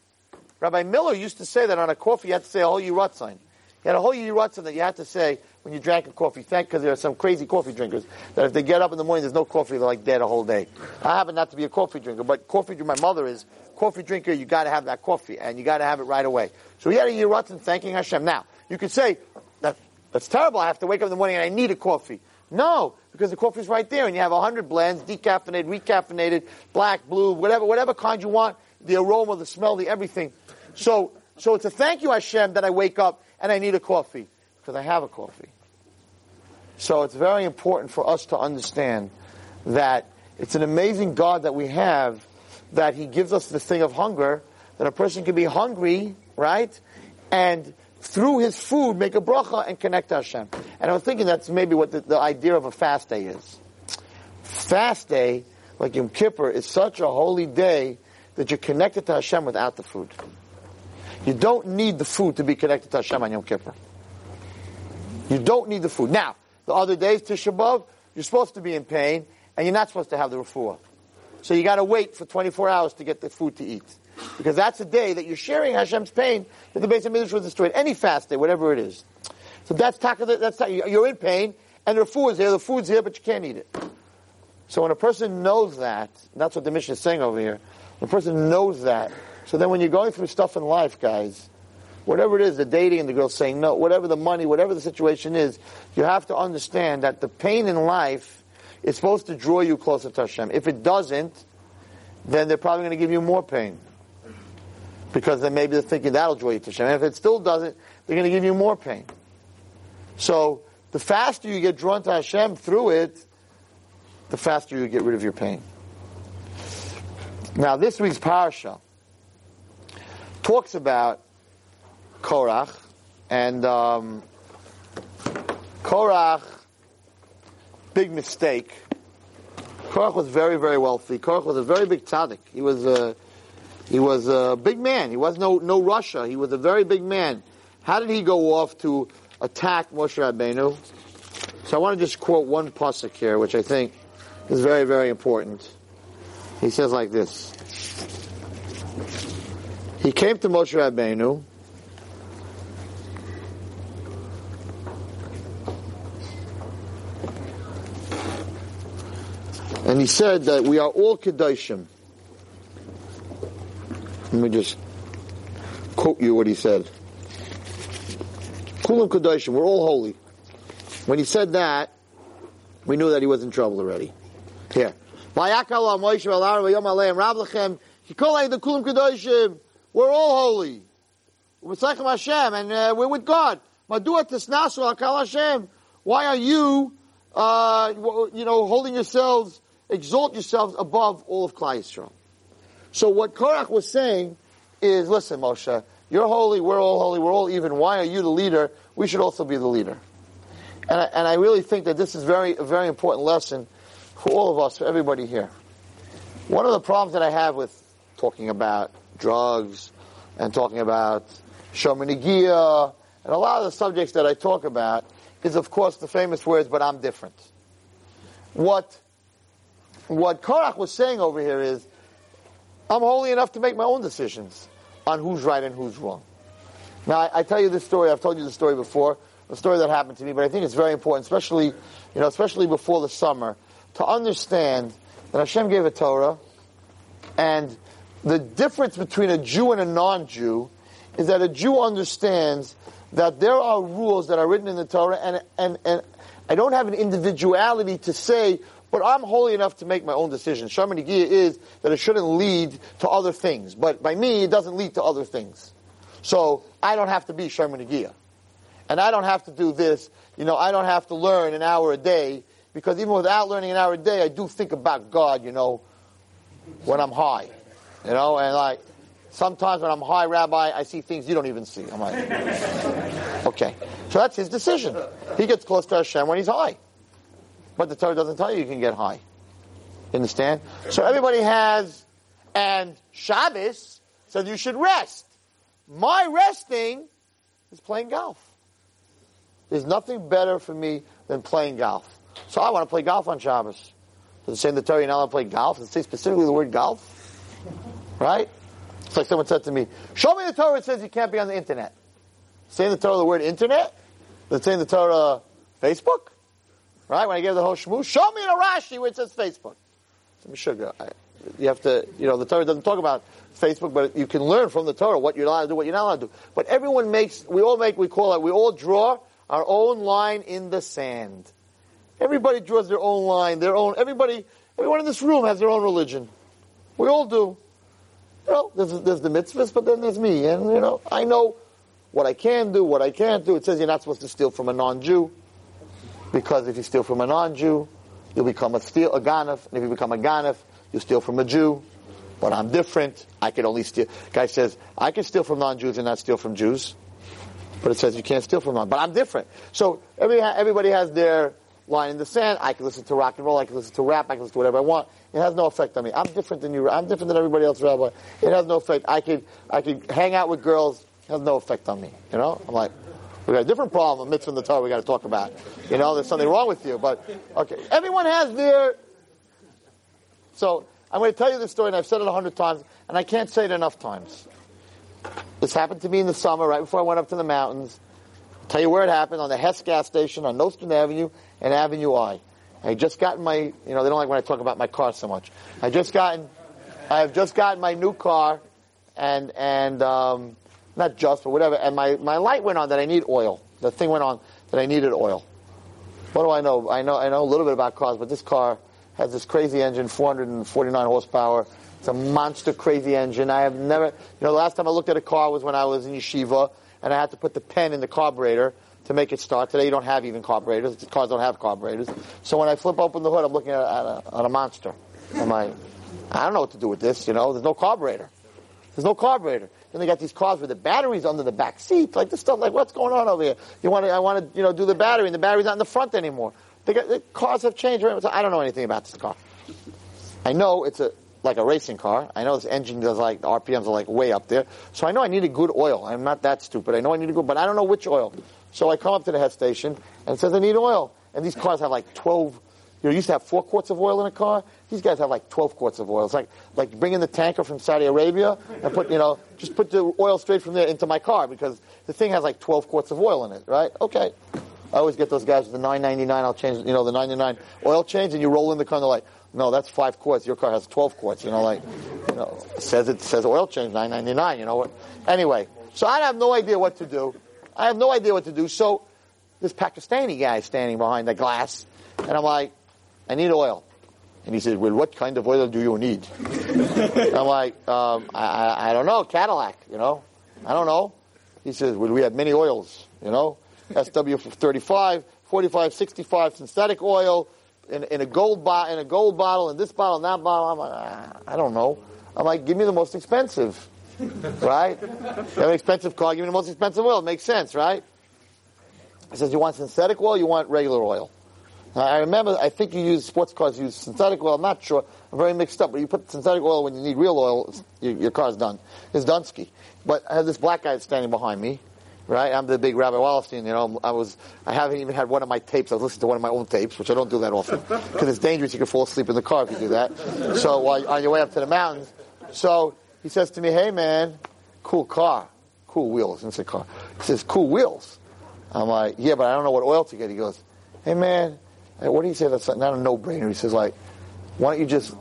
Rabbi Miller used to say that on a coffee you had to say oh, a whole Yerat sign. He had a whole sign that you had to say when you drank a coffee. Thank because there are some crazy coffee drinkers that if they get up in the morning there's no coffee they're like dead a whole day. I happen not to be a coffee drinker, but coffee my mother is coffee drinker. You got to have that coffee and you got to have it right away. So he had a sign thanking Hashem. Now you could say that that's terrible. I have to wake up in the morning and I need a coffee. No, because the coffee's right there, and you have a hundred blends, decaffeinated, recaffeinated, black, blue, whatever, whatever kind you want. The aroma, the smell, the everything. So, so it's a thank you, Hashem, that I wake up and I need a coffee because I have a coffee. So it's very important for us to understand that it's an amazing God that we have, that He gives us the thing of hunger, that a person can be hungry, right, and through his food make a bracha and connect to Hashem. And I was thinking that's maybe what the, the idea of a fast day is. Fast day, like Yom Kippur, is such a holy day that you're connected to Hashem without the food. You don't need the food to be connected to Hashem on Yom Kippur. You don't need the food. Now, the other days, Tisha B'Av, you're supposed to be in pain, and you're not supposed to have the refuah. So you got to wait for 24 hours to get the food to eat. Because that's a day that you're sharing Hashem's pain that the Beis HaMikdash was destroyed. Any fast day, whatever it is. So that's that's you're in pain, and the food is here, the food's here, but you can't eat it. So when a person knows that, that's what the mission is saying over here, a person knows that, so then when you're going through stuff in life, guys, whatever it is, the dating and the girl saying no, whatever the money, whatever the situation is, you have to understand that the pain in life is supposed to draw you closer to Hashem. If it doesn't, then they're probably going to give you more pain because then maybe they're thinking that'll draw you to Hashem. And if it still doesn't, they're going to give you more pain. So the faster you get drawn to Hashem through it, the faster you get rid of your pain. Now, this week's parsha talks about Korach and um, Korach, big mistake. Korach was very, very wealthy. Korach was a very big tzaddik. He was a he was a big man. He was no no rasha. He was a very big man. How did he go off to attack Moshe Rabbeinu? So I want to just quote one pasuk here, which I think is very very important. He says like this: He came to Moshe Rabbeinu. And he said that we are all Kedoshim. Let me just quote you what he said. Kulam Kadoshim, we're all holy. When he said that, we knew that he was in trouble already. Here. We're all holy. Hashem, and uh, we're with God. Why are you, uh, you know, holding yourselves, exalt yourselves above all of Klal Yisrael? So what Korach was saying is, listen, Moshe, you're holy, we're all holy, we're all even. Why are you the leader? We should also be the leader. And I, and I really think that this is very, a very important lesson for all of us, for everybody here. One of the problems that I have with talking about drugs and talking about shomer negiah and a lot of the subjects that I talk about is, of course, the famous words, but I'm different. What, what Korach was saying over here is, I'm holy enough to make my own decisions on who's right and who's wrong. Now, I, I, tell you this story. I've told you the story before, a story that happened to me, but I think it's very important, especially, you know, especially before the summer, to understand that Hashem gave a Torah, and the difference between a Jew and a non-Jew is that a Jew understands that there are rules that are written in the Torah, and and and I don't have an individuality to say but I'm holy enough to make my own decisions. shomer negiah is that it shouldn't lead to other things. But by me, it doesn't lead to other things. So I don't have to be shomer negiah. And I don't have to do this. You know, I don't have to learn an hour a day. Because even without learning an hour a day, I do think about God, you know, when I'm high. You know, and like, sometimes when I'm high, Rabbi, I see things you don't even see. I'm like, okay. So that's his decision. He gets close to Hashem when he's high. But the Torah doesn't tell you you can get high. You understand? So everybody has, and Shabbos said you should rest. My resting is playing golf. There's nothing better for me than playing golf. So I want to play golf on Shabbos. Does it say in the Torah you're not allowed to play golf? Does it say specifically the word golf? Right? It's like someone said to me, show me the Torah that says you can't be on the internet. Say in the Torah the word internet? Let's say in the Torah Facebook? Right? When I gave the whole shmoo, show me in a Rashi where it says Facebook. So, sugar, I, you have to, you know, the Torah doesn't talk about Facebook, but you can learn from the Torah what you're allowed to do, what you're not allowed to do. But everyone makes, we all make, we call it, we all draw our own line in the sand. Everybody draws their own line, their own, everybody, everyone in this room has their own religion. We all do. You know, there's, there's the mitzvahs, but then there's me. And, you know, I know what I can do, what I can't do. It says you're not supposed to steal from a non-Jew. Because if you steal from a non-Jew, you'll become a steal, a ganef. And if you become a ganef, you steal from a Jew. But I'm different. I can only steal. Guy says, I can steal from non-Jews and not steal from Jews. But it says you can't steal from non. But I'm different. So every, everybody has their line in the sand. I can listen to rock and roll. I can listen to rap. I can listen to whatever I want. It has no effect on me. I'm different than you. I'm different than everybody else, Rabbi. It has no effect. I could, I could hang out with girls. It has no effect on me. You know? I'm like, we got a different problem, a mitzvah in the Torah we got to talk about. You know, there's something wrong with you. But, okay. Everyone has their, so, I'm going to tell you this story, and I've said it a hundred times, and I can't say it enough times. This happened to me in the summer, right before I went up to the mountains. I'll tell you where it happened, on the Hess gas station on Nostrand Avenue and Avenue I. I just got my, you know, they don't like when I talk about my car so much. I just gotten, I have just gotten my new car, and, and, um, not just, but whatever, and my, my light went on that I need oil. The thing went on that I needed oil. What do I know? I know, I know a little bit about cars, but this car has this crazy engine, 449 horsepower. It's a monster crazy engine. I have never, you know, the last time I looked at a car was when I was in yeshiva, and I had to put the pen in the carburetor to make it start. Today you don't have even carburetors. The cars don't have carburetors. So when I flip open the hood, I'm looking at, at, a, at a monster. I'm like, I don't know what to do with this, you know, there's no carburetor. There's no carburetor. Then they got these cars with the batteries under the back seat, like this stuff. Like, what's going on over here? You want to, I want to, you know, do the battery, and the battery's not in the front anymore. Got, the cars have changed. I don't know anything about this car. I know it's a like a racing car. I know this engine does like the RPMs are like way up there. So I know I need a good oil. I'm not that stupid. I know I need a good, but I don't know which oil. So I come up to the Hess station and says I need oil. And these cars have like 12. You know, used to have four quarts of oil in a car. These guys have like 12 quarts of oil. It's like like bringing the tanker from Saudi Arabia and put you know just put the oil straight from there into my car because the thing has like 12 quarts of oil in it. Right? Okay. I always get those guys with the 9.99. I'll change, you know, the 99 oil change, and you roll in the car. and they're like, no, that's five quarts. Your car has 12 quarts. You know, like, you know, says it says oil change 9.99. You know what? Anyway, so I have no idea what to do. I have no idea what to do. So this Pakistani guy standing behind the glass, and I'm like, I need oil. And he said, well, what kind of oil do you need? I'm like, um, I, I, don't know, Cadillac, you know? I don't know. He says, well, we have many oils, you know? SW35, 45, 65 synthetic oil in, in a gold bottle, in a gold bottle, in this bottle, in that bottle. I'm like, I don't know. I'm like, give me the most expensive, right? You have an expensive car, give me the most expensive oil. It makes sense, right? He says, you want synthetic oil, you want regular oil. Now, I remember, I think you use, sports cars use synthetic oil, I'm not sure. I'm very mixed up, but you put synthetic oil when you need real oil, your, your car's done. It's Dunsky. But I have this black guy standing behind me, right? I'm the big Rabbi Wallerstein. You know, I was, I haven't even had one of my tapes. I was listening to one of my own tapes, which I don't do that often because it's dangerous. You can fall asleep in the car if you do that. So while on your way up to the mountains, so he says to me, "Hey man, cool car, cool wheels." It's a car. He says, "Cool wheels." I'm like, "Yeah, but I don't know what oil to get." He goes, "Hey man, eh, what do you say? That's not a no-brainer." He says, "Like, why don't you just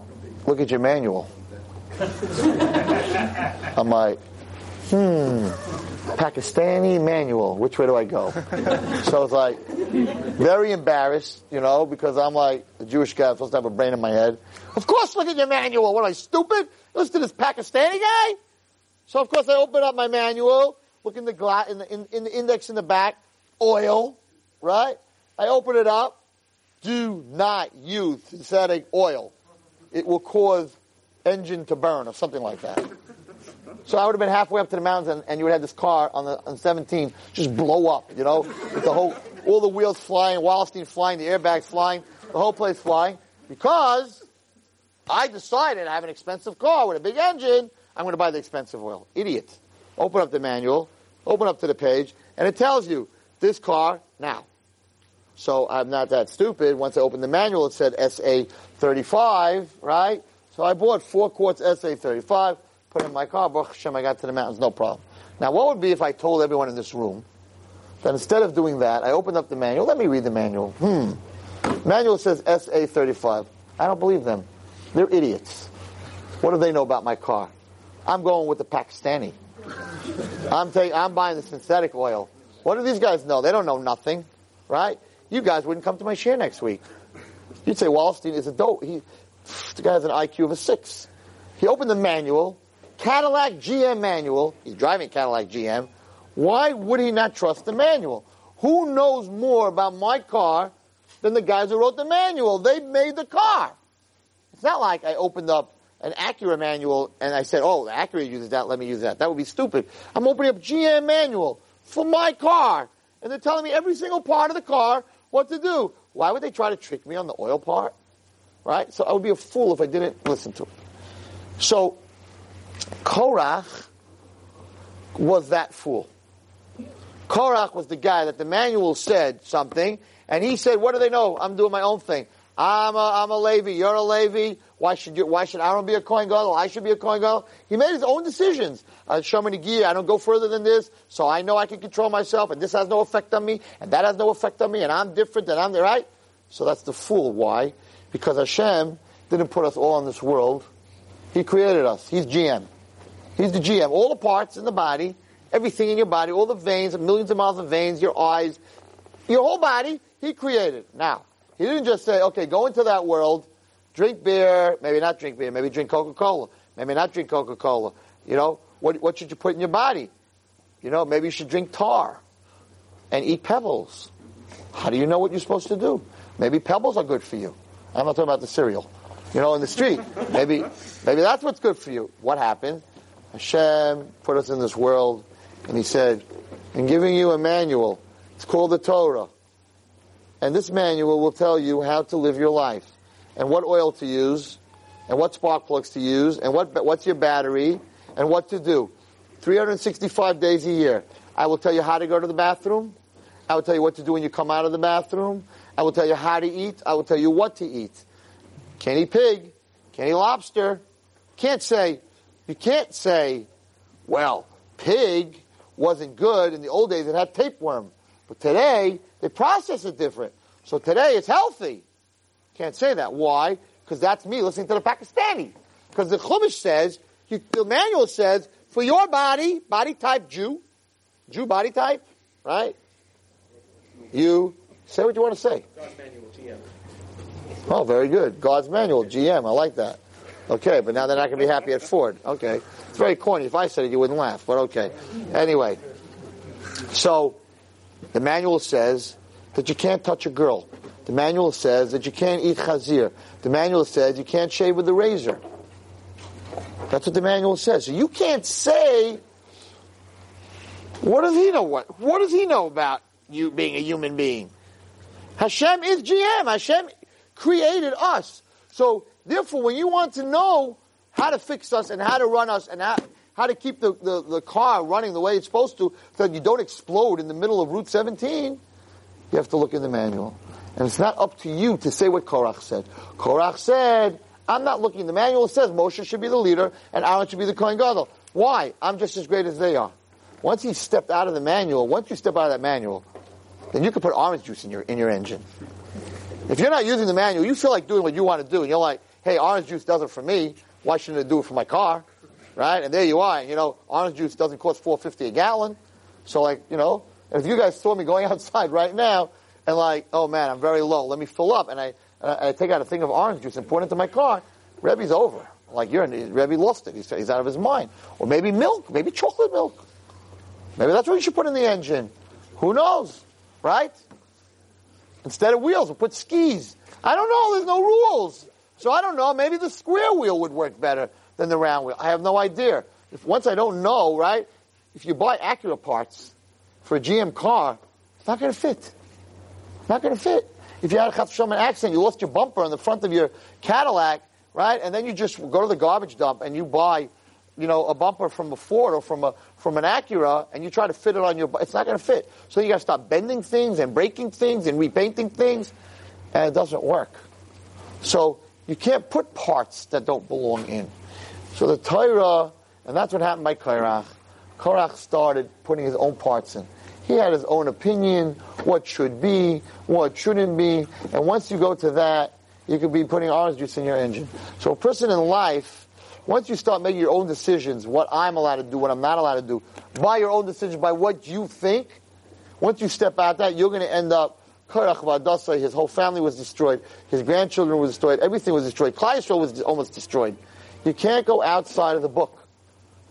look at your manual?" I'm like, hmm, Pakistani manual. Which way do I go? so it's like, very embarrassed, you know, because I'm like a Jewish guy. I'm supposed to have a brain in my head. Of course, look at your manual. What am I stupid? Listen to this Pakistani guy. So of course I open up my manual, look in the gla- in the, in, in the index in the back, oil, right? I open it up. Do not use synthetic oil. It will cause engine to burn or something like that. So I would have been halfway up to the mountains, and, and you would have this car on the on 17 just blow up, you know, with the whole, all the wheels flying, Wallerstein flying, the airbags flying, the whole place flying, because I decided I have an expensive car with a big engine. I'm going to buy the expensive oil. Idiot. Open up the manual, open up to the page, and it tells you this car now. So I'm not that stupid. Once I opened the manual, it said SA35, right? So I bought four quarts SA35 put in my car. Baruch Hashem, I got to the mountains, no problem. Now, what would be if I told everyone in this room that instead of doing that, I opened up the manual. Let me read the manual. Hmm. Manual says SA35. I don't believe them. They're idiots. What do they know about my car? I'm going with the Pakistani. I'm taking, I'm buying the synthetic oil. What do these guys know? They don't know nothing, right? You guys wouldn't come to my shiur next week. You'd say Wallerstein is a dope. He, the guy has an IQ of a six. He opened the manual, Cadillac GM manual. He's driving Cadillac GM. Why would he not trust the manual? Who knows more about my car than the guys who wrote the manual? They made the car. It's not like I opened up an Acura manual and I said, oh, Acura uses that, let me use that. That would be stupid. I'm opening up GM manual for my car. And they're telling me every single part of the car what to do. Why would they try to trick me on the oil part? Right? So I would be a fool if I didn't listen to it. So Korach was that fool. Korach was the guy that the manual said something, and he said, "What do they know? I'm doing my own thing. I'm a, I'm a Levi. You're a Levi. Why should you? Why should Aaron be a Kohen Gadol? I should be a Kohen Gadol." He made his own decisions. Uh, shomer negiah, I don't go further than this, so I know I can control myself, and this has no effect on me, and that has no effect on me, and I'm different, and I'm the right. So that's the fool. Why? Because Hashem didn't put us all in this world. He created us. He's GM. He's the GM. All the parts in the body everything in your body, all the veins, millions of miles of veins, your eyes, your whole body, he created. Now, he didn't just say, okay, go into that world, drink beer, maybe not drink beer, maybe drink Coca-Cola, maybe not drink Coca-Cola. You know, what, what should you put in your body? You know, maybe you should drink tar and eat pebbles. How do you know what you're supposed to do? Maybe pebbles are good for you. I'm not talking about the cereal. You know, in the street. Maybe, maybe that's what's good for you. What happened? Hashem put us in this world and he said, I'm giving you a manual. It's called the Torah. And this manual will tell you how to live your life and what oil to use and what spark plugs to use and what, what's your battery and what to do. 365 days a year. I will tell you how to go to the bathroom. I will tell you what to do when you come out of the bathroom. I will tell you how to eat. I will tell you what to eat. Can't eat pig. Can't eat lobster. Can't say, you can't say, well, pig wasn't good. In the old days, it had tapeworm. But today, they process it different. So today, it's healthy. Can't say that. Why? Because that's me listening to the Pakistani. Because the Chumash says, you, the manual says, for your body, body type Jew, Jew body type, right? You say what you want to say. God's manual, GM. Oh, very good. God's manual, GM. I like that. Okay, but now they're not going to be happy at Ford. Okay. It's very corny. If I said it, you wouldn't laugh, but okay. Anyway, so the manual says that you can't touch a girl. The manual says that you can't eat chazir. The manual says you can't shave with a razor. That's what the manual says. So you can't say, what does he know? What, what does he know about you being a human being? Hashem is GM. Hashem created us. So therefore, when you want to know how to fix us and how to run us and how, how to keep the, the, the car running the way it's supposed to so that you don't explode in the middle of Route 17, you have to look in the manual. And it's not up to you to say what Korach said. Korach said, I'm not looking. The manual says Moshe should be the leader and Aaron should be the Kohen Gadol. Why? I'm just as great as they are. Once he stepped out of the manual, once you step out of that manual, then you can put orange juice in your, in your engine. If you're not using the manual, you feel like doing what you want to do, and you're like, hey, orange juice does it for me. Why shouldn't it do it for my car? Right? And there you are. You know, orange juice doesn't cost four fifty a gallon. So like, you know, if you guys saw me going outside right now and like, oh man, I'm very low. Let me fill up, and I, and I take out a thing of orange juice and pour it into my car. Rebbe's over. Like you're, Rebbe lost it. He's, he's out of his mind. Or maybe milk, maybe chocolate milk. Maybe that's what you should put in the engine. Who knows? Right? Instead of wheels, we'll put skis. I don't know. There's no rules. So I don't know, maybe the square wheel would work better than the round wheel. I have no idea. If once I don't know, right? If you buy Acura parts for a GM car, it's not going to fit. It's not going to fit. If you had a chas v'shalom accident, you lost your bumper on the front of your Cadillac, right? And then you just go to the garbage dump and you buy, you know, a bumper from a Ford or from a from an Acura, and you try to fit it on your. It's not going to fit. So you got to stop bending things and breaking things and repainting things, and it doesn't work. So you can't put parts that don't belong in. So the Torah And that's what happened by Korach. Korach started putting his own parts in. He had his own opinion, what should be, what shouldn't be. And once you go to that, you could be putting orange juice in your engine. So a person in life, once you start making your own decisions, what I'm allowed to do, what I'm not allowed to do, by your own decision, by what you think, once you step out that, you're going to end up Korach Vadasa, his whole family was destroyed, his grandchildren were destroyed, everything was destroyed. Yisrael was almost destroyed. You can't go outside of the book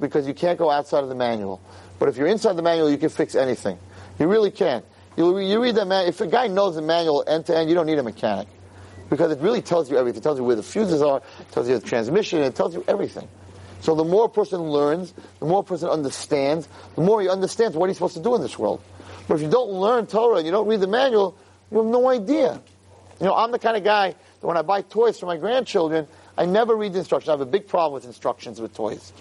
because you can't go outside of the manual. But if you're inside the manual, you can fix anything. You really can. You, you read that manual. If a guy knows the manual end to end, you don't need a mechanic because it really tells you everything. It tells you where the fuses are, it tells you the transmission, it tells you everything. So the more a person learns, the more a person understands, the more he understands what he's supposed to do in this world. But if you don't learn Torah and you don't read the manual, you have no idea. You know, I'm the kind of guy that when I buy toys for my grandchildren, I never read the instructions. I have a big problem with instructions with toys.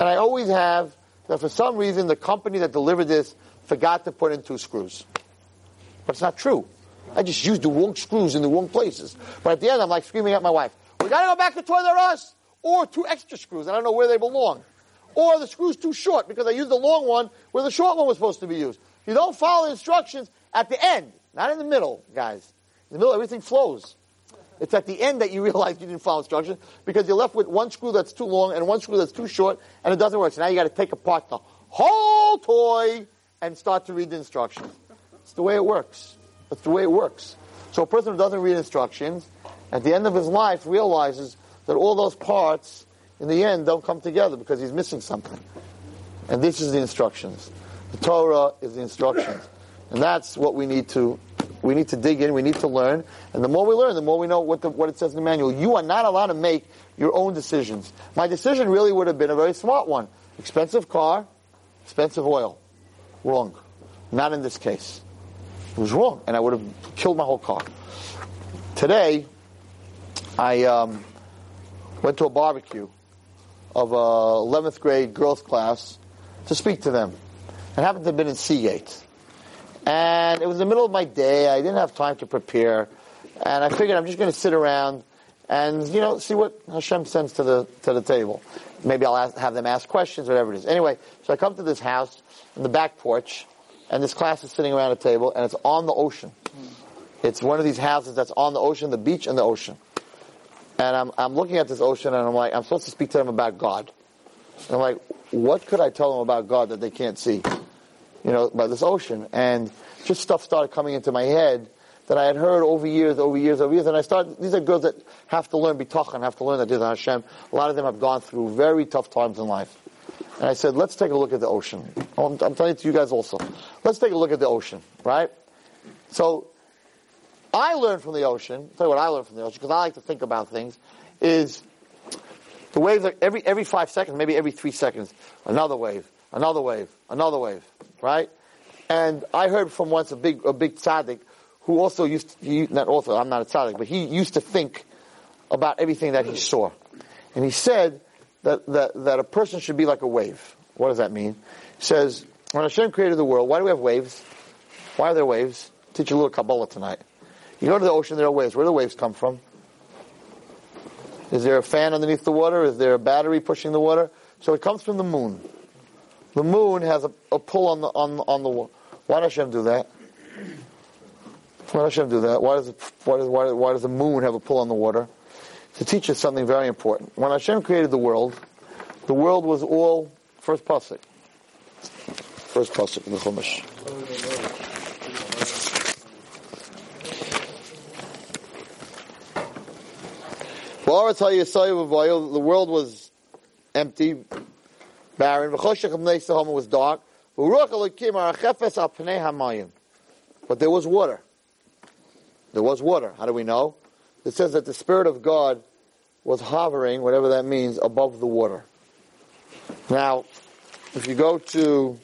And I always have that for some reason the company that delivered this forgot to put in two screws. But it's not true. I just used the wrong screws in the wrong places. But at the end, I'm like screaming at my wife, we gotta go back to Toys R Us! Or two extra screws, I don't know where they belong. Or the screw's too short because I used the long one where the short one was supposed to be used. You don't follow the instructions at the end, not in the middle, guys. In the middle, everything flows. It's at the end that you realize you didn't follow instructions because you're left with one screw that's too long and one screw that's too short and it doesn't work. So now you got to take apart the whole toy and start to read the instructions. It's the way it works. That's the way it works. So a person who doesn't read instructions, at the end of his life, realizes that all those parts, in the end, don't come together because he's missing something. And this is the instructions. The Torah is the instructions. And that's what we need to we need to dig in, we need to learn, and the more we learn, the more we know what, the, what it says in the manual. You are not allowed to make your own decisions. My decision really would have been a very smart one. Expensive car, expensive oil. Wrong. Not in this case. It was wrong, and I would have killed my whole car. Today, I um, went to a barbecue of a 11th grade girls class to speak to them. It happened to have been in Seagate. And it was the middle of my day. I didn't have time to prepare. And I figured I'm just going to sit around and, you know, see what Hashem sends to the, to the table. Maybe I'll ask, have them ask questions, whatever it is. Anyway, so I come to this house in the back porch and this class is sitting around a table and it's on the ocean. It's one of these houses that's on the ocean, the beach and the ocean. And I'm, I'm looking at this ocean and I'm like, I'm supposed to speak to them about God. And I'm like, what could I tell them about God that they can't see? You know, by this ocean. And just stuff started coming into my head that I had heard over years, over years, over years. And I started, these are girls that have to learn bitachon, have to learn that Hashem. A lot of them have gone through very tough times in life. And I said, let's take a look at the ocean. Oh, I'm, I'm telling it to you guys also. Let's take a look at the ocean, right? So, I learned from the ocean, I'll tell you what I learned from the ocean, because I like to think about things, is the waves are every, every five seconds, maybe every three seconds, another wave, another wave, another wave right? And I heard from once a big a big tzaddik who also used to, not also I'm not a tzaddik, but he used to think about everything that he saw, and he said that that that a person should be like a wave. What does that mean? He says when Hashem created the world, why do we have waves? Why are there waves? Teach you a little Kabbalah tonight. You go to the ocean, there are waves. Where do the waves come from? Is there a fan underneath the water? Is there a battery pushing the water? So it comes from the moon. The moon has a, a pull on the on on the. Why does Hashem do that? Why does Hashem do that? Why does, why, does, why, why does the moon have a pull on the water? To teach us something very important. When Hashem created the world, the world was all first pasuk. First pasuk in the Chumash. The world was empty, barren. V'choshech was dark. But there was water. There was water. How do we know? It says that the Spirit of God was hovering, whatever that means, above the water. Now, if you go to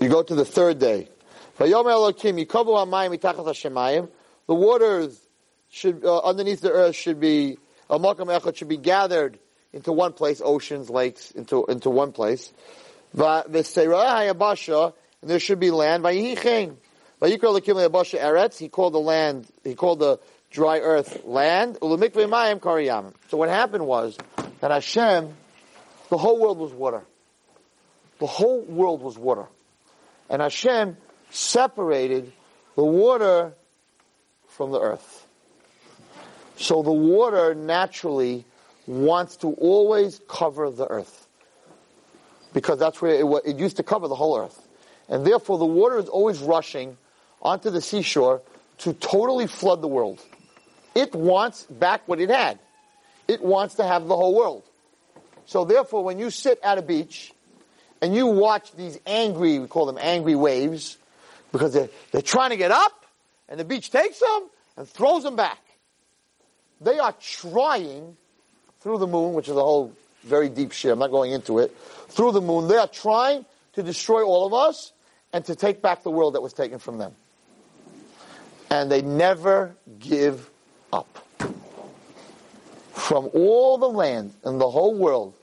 you go to the third day. The waters should uh, underneath the earth should be a makom echad should be gathered into one place, oceans, lakes, into into one place. And there should be land. He called the land. He called the dry earth, land. So what happened was that Hashem, the whole world was water. The whole world was water. And Hashem separated the water from the earth. So the water naturally wants to always cover the earth. Because that's where it, it used to cover the whole earth. And therefore the water is always rushing onto the seashore to totally flood the world. It wants back what it had. It wants to have the whole world. So therefore when you sit at a beach and you watch these angry, we call them angry waves, because they're, they're trying to get up and the beach takes them and throws them back. They are trying through the moon, which is a whole very deep shit. I'm not going into it. Through the moon, they are trying to destroy all of us and to take back the world that was taken from them. And they never give up. From all the land in the whole world,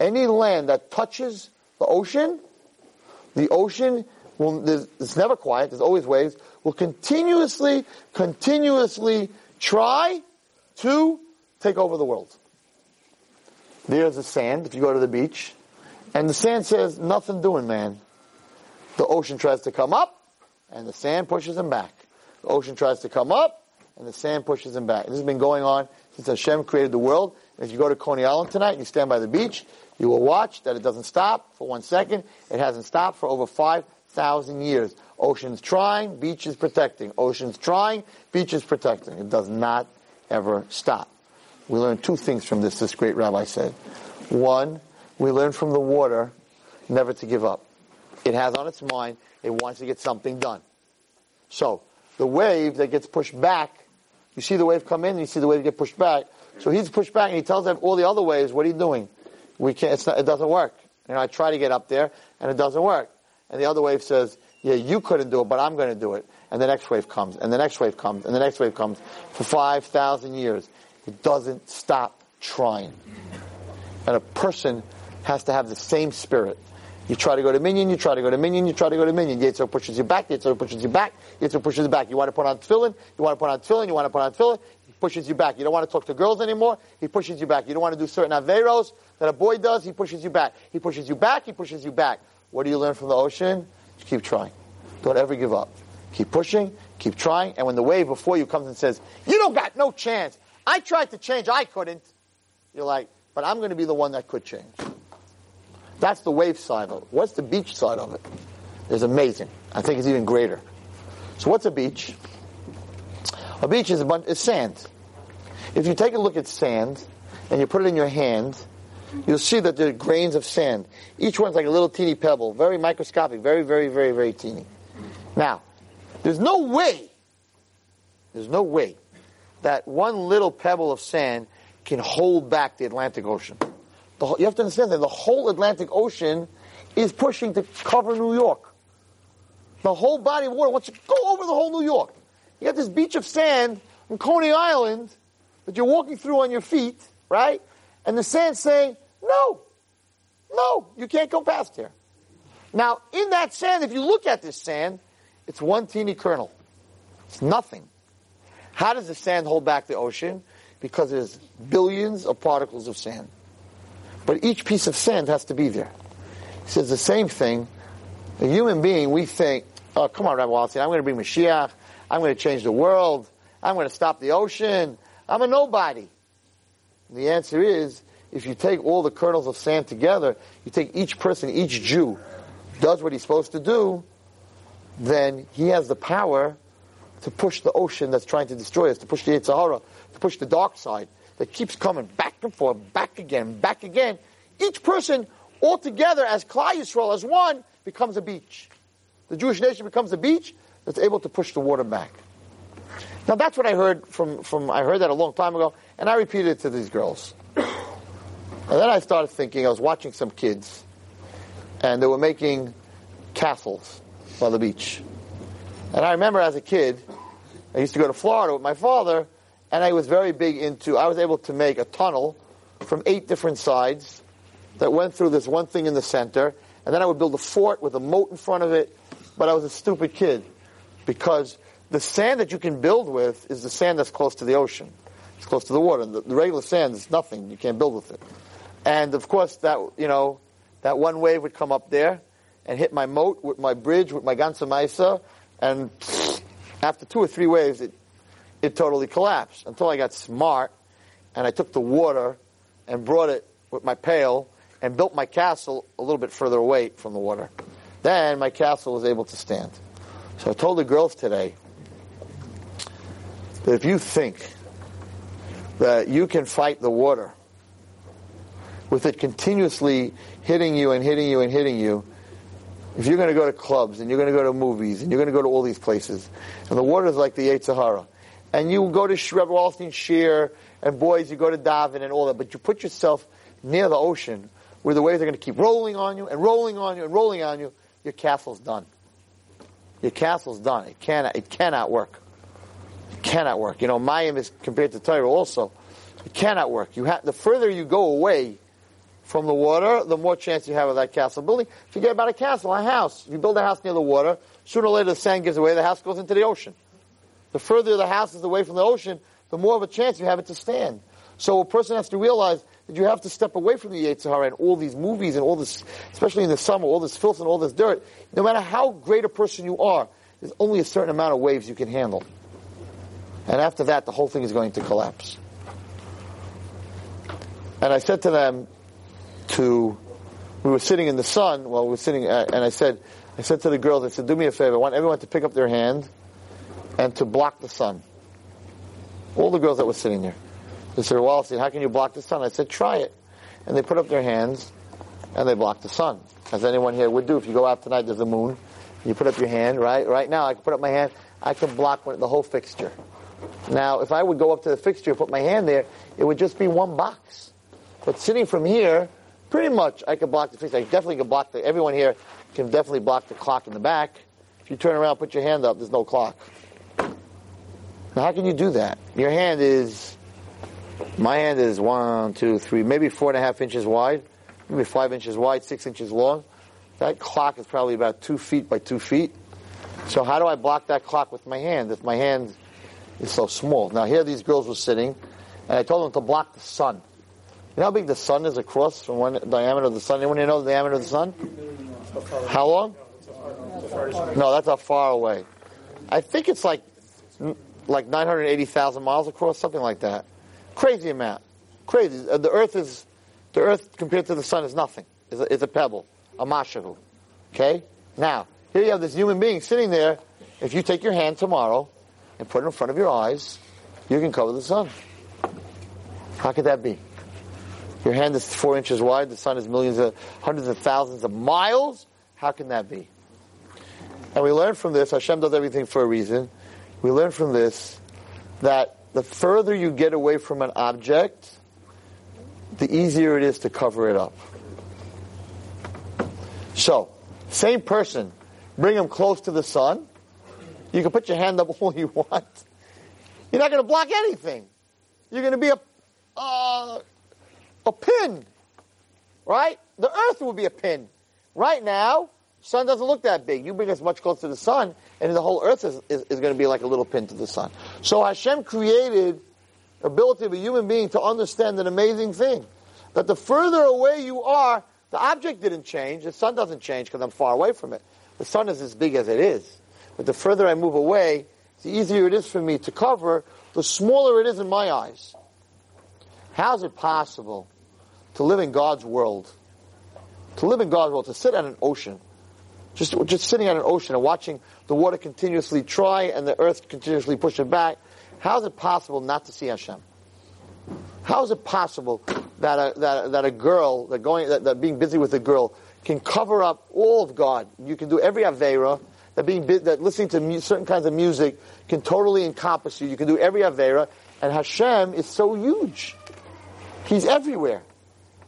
any land that touches the ocean, the ocean will, it's never quiet, there's always waves, will continuously, continuously try to take over the world. There's the sand, if you go to the beach, and the sand says, nothing doing, man. The ocean tries to come up, and the sand pushes him back. The ocean tries to come up, and the sand pushes him back. This has been going on since Hashem created the world. If you go to Coney Island tonight and you stand by the beach, you will watch that it doesn't stop for one second. It hasn't stopped for over 5,000 years. Ocean's trying, beach is protecting. Ocean's trying, beach is protecting. It does not ever stop. We learn two things from this, this great rabbi said. One, we learn from the water never to give up. It has on its mind, it wants to get something done. So, the wave that gets pushed back, you see the wave come in, and you see the wave get pushed back. So he's pushed back, and he tells them all the other waves, what are you doing? We can't, not, it doesn't work. Know, I try to get up there, and it doesn't work. And the other wave says, yeah, you couldn't do it, but I'm going to do it. And the next wave comes, and the next wave comes, and the next wave comes for 5,000 years. It doesn't stop trying. And a person has to have the same spirit. You try to go to minyan, you try to go to minyan, you try to go to minyan. Yitzhak pushes you back, Yitzhak pushes you back, Yitzhak pushes you back. You want to put on tefillin, you want to put on tefillin, you want to put on tefillin, he pushes you back. You don't want to talk to girls anymore, he pushes you back. You don't want to do certain averos that a boy does, he pushes you back. He pushes you back, he pushes you back. What do you learn from the ocean? Just keep trying. Don't ever give up. Keep pushing, keep trying, and when the wave before you comes and says, you don't got no chance. I tried to change, I couldn't. You're like, but I'm going to be the one that could change. That's the wave side of it. What's the beach side of it? It's amazing. I think it's even greater. So what's a beach? A beach is a bunch, it's sand. If you take a look at sand and you put it in your hand, you'll see that there are grains of sand. Each one's like a little teeny pebble, very microscopic, very, very, very, very teeny. Now, there's no way, there's no way that one little pebble of sand can hold back the Atlantic Ocean. The you have to understand that the whole Atlantic Ocean is pushing to cover New York. The whole body of water wants to go over the whole New York. You have this beach of sand on Coney Island that you're walking through on your feet, right? And the sand's saying, no, no, you can't go past here. Now, in that sand, if you look at this sand, it's one teeny kernel. It's nothing. How does the sand hold back the ocean? Because there's billions of particles of sand. But each piece of sand has to be there. He says the same thing. A human being, we think, oh, come on, Rabbi Wallerstein, I'm going to bring Mashiach. I'm going to change the world. I'm going to stop the ocean. I'm a nobody. And the answer is, if you take all the kernels of sand together, you take each person, each Jew, does what he's supposed to do, then he has the power to push the ocean that's trying to destroy us, to push the Yetzer Hara, to push the dark side that keeps coming back and forth, back again, back again. Each person all together as Klal Yisrael, as one, becomes a beach. The Jewish nation becomes a beach that's able to push the water back. Now that's what I heard from, from I heard that a long time ago, and I repeated it to these girls. And then I started thinking, I was watching some kids, and they were making castles by the beach. And I remember as a kid, I used to go to Florida with my father, and I was very big into, I was able to make a tunnel from eight different sides that went through this one thing in the center, and then I would build a fort with a moat in front of it, but I was a stupid kid because the sand that you can build with is the sand that's close to the ocean. It's close to the water. The, the regular sand is nothing. You can't build with it. And of course, that you know, that one wave would come up there and hit my moat with my bridge with my ganza maisa, and after two or three waves, it it totally collapsed. Until I got smart, and I took the water and brought it with my pail and built my castle a little bit further away from the water. Then my castle was able to stand. So I told the girls today that if you think that you can fight the water with it continuously hitting you and hitting you and hitting you, if you're going to go to clubs and you're going to go to movies and you're going to go to all these places, and the water is like the Yetzer Hara, and you go to Shreb Wallerstein shiur, and boys, you go to daven and all that, but you put yourself near the ocean where the waves are going to keep rolling on you and rolling on you and rolling on you, your castle's done. Your castle's done. It cannot, it cannot work. It cannot work. You know, Mayim is compared to Torah also. It cannot work. You have, the further you go away from the water, the more chance you have of that castle building. Forget about a castle, a house. If you build a house near the water, sooner or later the sand gives away, the house goes into the ocean. The further the house is away from the ocean, the more of a chance you have it to stand. So a person has to realize that you have to step away from the Yetzer Hara and all these movies and all this, especially in the summer, all this filth and all this dirt. No matter how great a person you are, there's only a certain amount of waves you can handle. And after that, the whole thing is going to collapse. And I said to them, to, we were sitting in the sun while we were sitting, uh, and I said, I said to the girls, I said, do me a favor, I want everyone to pick up their hand and to block the sun. All the girls that were sitting there. They said, Wallerstein, how can you block the sun? I said, try it. And they put up their hands and they blocked the sun. As anyone here would do. If you go out tonight, there's a moon. You put up your hand, right? Right now, I can put up my hand. I can block the whole fixture. Now, if I would go up to the fixture and put my hand there, it would just be one box. But sitting from here, pretty much I could block the fixture. I definitely could block the, everyone here can definitely block the clock in the back. If you turn around, put your hand up, there's no clock. Now, how can you do that? Your hand is my hand is one, two, three, maybe four and a half inches wide, maybe five inches wide, six inches long. That clock is probably about two feet by two feet. So how do I block that clock with my hand if my hand is so small? Now here these girls were sitting, and I told them to block the sun. You know how big the sun is across from one diameter of the sun? Anyone here know the diameter of the sun? How long? No, that's how far away. I think it's like like 980,000 miles across, something like that. Crazy amount. Crazy. Uh, the earth is, the earth compared to the sun is nothing. It's a, it's a pebble. A mashahu. Okay? Now, here you have this human being sitting there. If you take your hand tomorrow and put it in front of your eyes, you can cover the sun. How could that be? Your hand is four inches wide. The sun is millions of, hundreds of thousands of miles. How can that be? And we learn from this, Hashem does everything for a reason. We learn from this that the further you get away from an object, the easier it is to cover it up. So, same person, bring him close to the sun. You can put your hand up all you want. You're not going to block anything. You're going to be a, uh, a pin, right? The earth will be a pin. Right now, sun doesn't look that big. You bring us much closer to the sun, and the whole earth is, is, is going to be like a little pin to the sun. So Hashem created ability of a human being to understand an amazing thing. That the further away you are, the object didn't change. The sun doesn't change because I'm far away from it. The sun is as big as it is. But the further I move away, the easier it is for me to cover, the smaller it is in my eyes. How is it possible to live in God's world? To live in God's world, to sit at an ocean, just, just sitting at an ocean and watching the water continuously try and the earth continuously push it back. How is it possible not to see Hashem? How is it possible that a, that, that a girl, that going, that, that being busy with a girl, can cover up all of God? You can do every avera. That being that listening to mu- certain kinds of music can totally encompass you. You can do every avera, and Hashem is so huge. He's everywhere.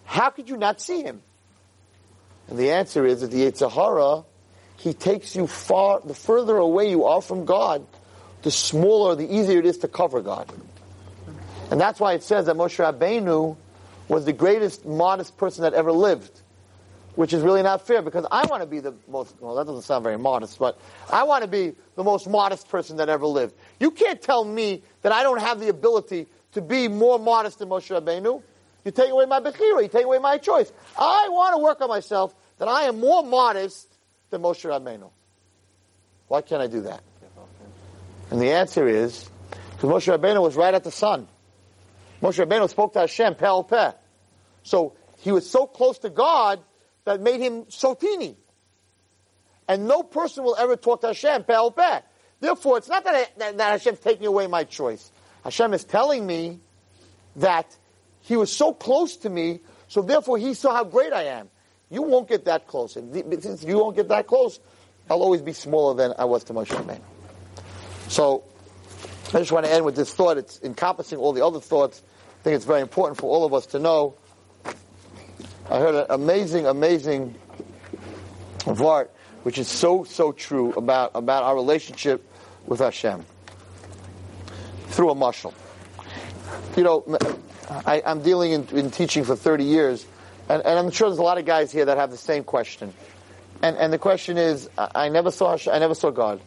How could you not see him? And the answer is that the Yetzer Hara he takes you far, the further away you are from God, the smaller, the easier it is to cover God. And that's why it says that Moshe Rabbeinu was the greatest modest person that ever lived. which is really not fair because I want to be the most, well, that doesn't sound very modest, but I want to be the most modest person that ever lived. You can't tell me that I don't have the ability to be more modest than Moshe Rabbeinu. You take away my Bechira, you take away my choice. I want to work on myself that I am more modest than Moshe Rabbeinu. Why can't I do that? And the answer is, because Moshe Rabbeinu was right at the sun. Moshe Rabbeinu spoke to Hashem, Peh Peh. So he was so close to God that made him so teeny. And no person will ever talk to Hashem, Peh Peh. Therefore, it's not that, I, that, that Hashem's taking away my choice. Hashem is telling me that he was so close to me, so therefore he saw how great I am. You won't get that close. And since you won't get that close, I'll always be smaller than I was to Moshe Rabbeinu. So, I just want to end with this thought. It's encompassing all the other thoughts. I think it's very important for all of us to know. I heard an amazing, amazing vart, which is so, so true about, about our relationship with Hashem through a mashal. You know, I, am dealing in, in, teaching for 30 years, and, and, I'm sure there's a lot of guys here that have the same question. And, and the question is, I, I never saw I never saw God.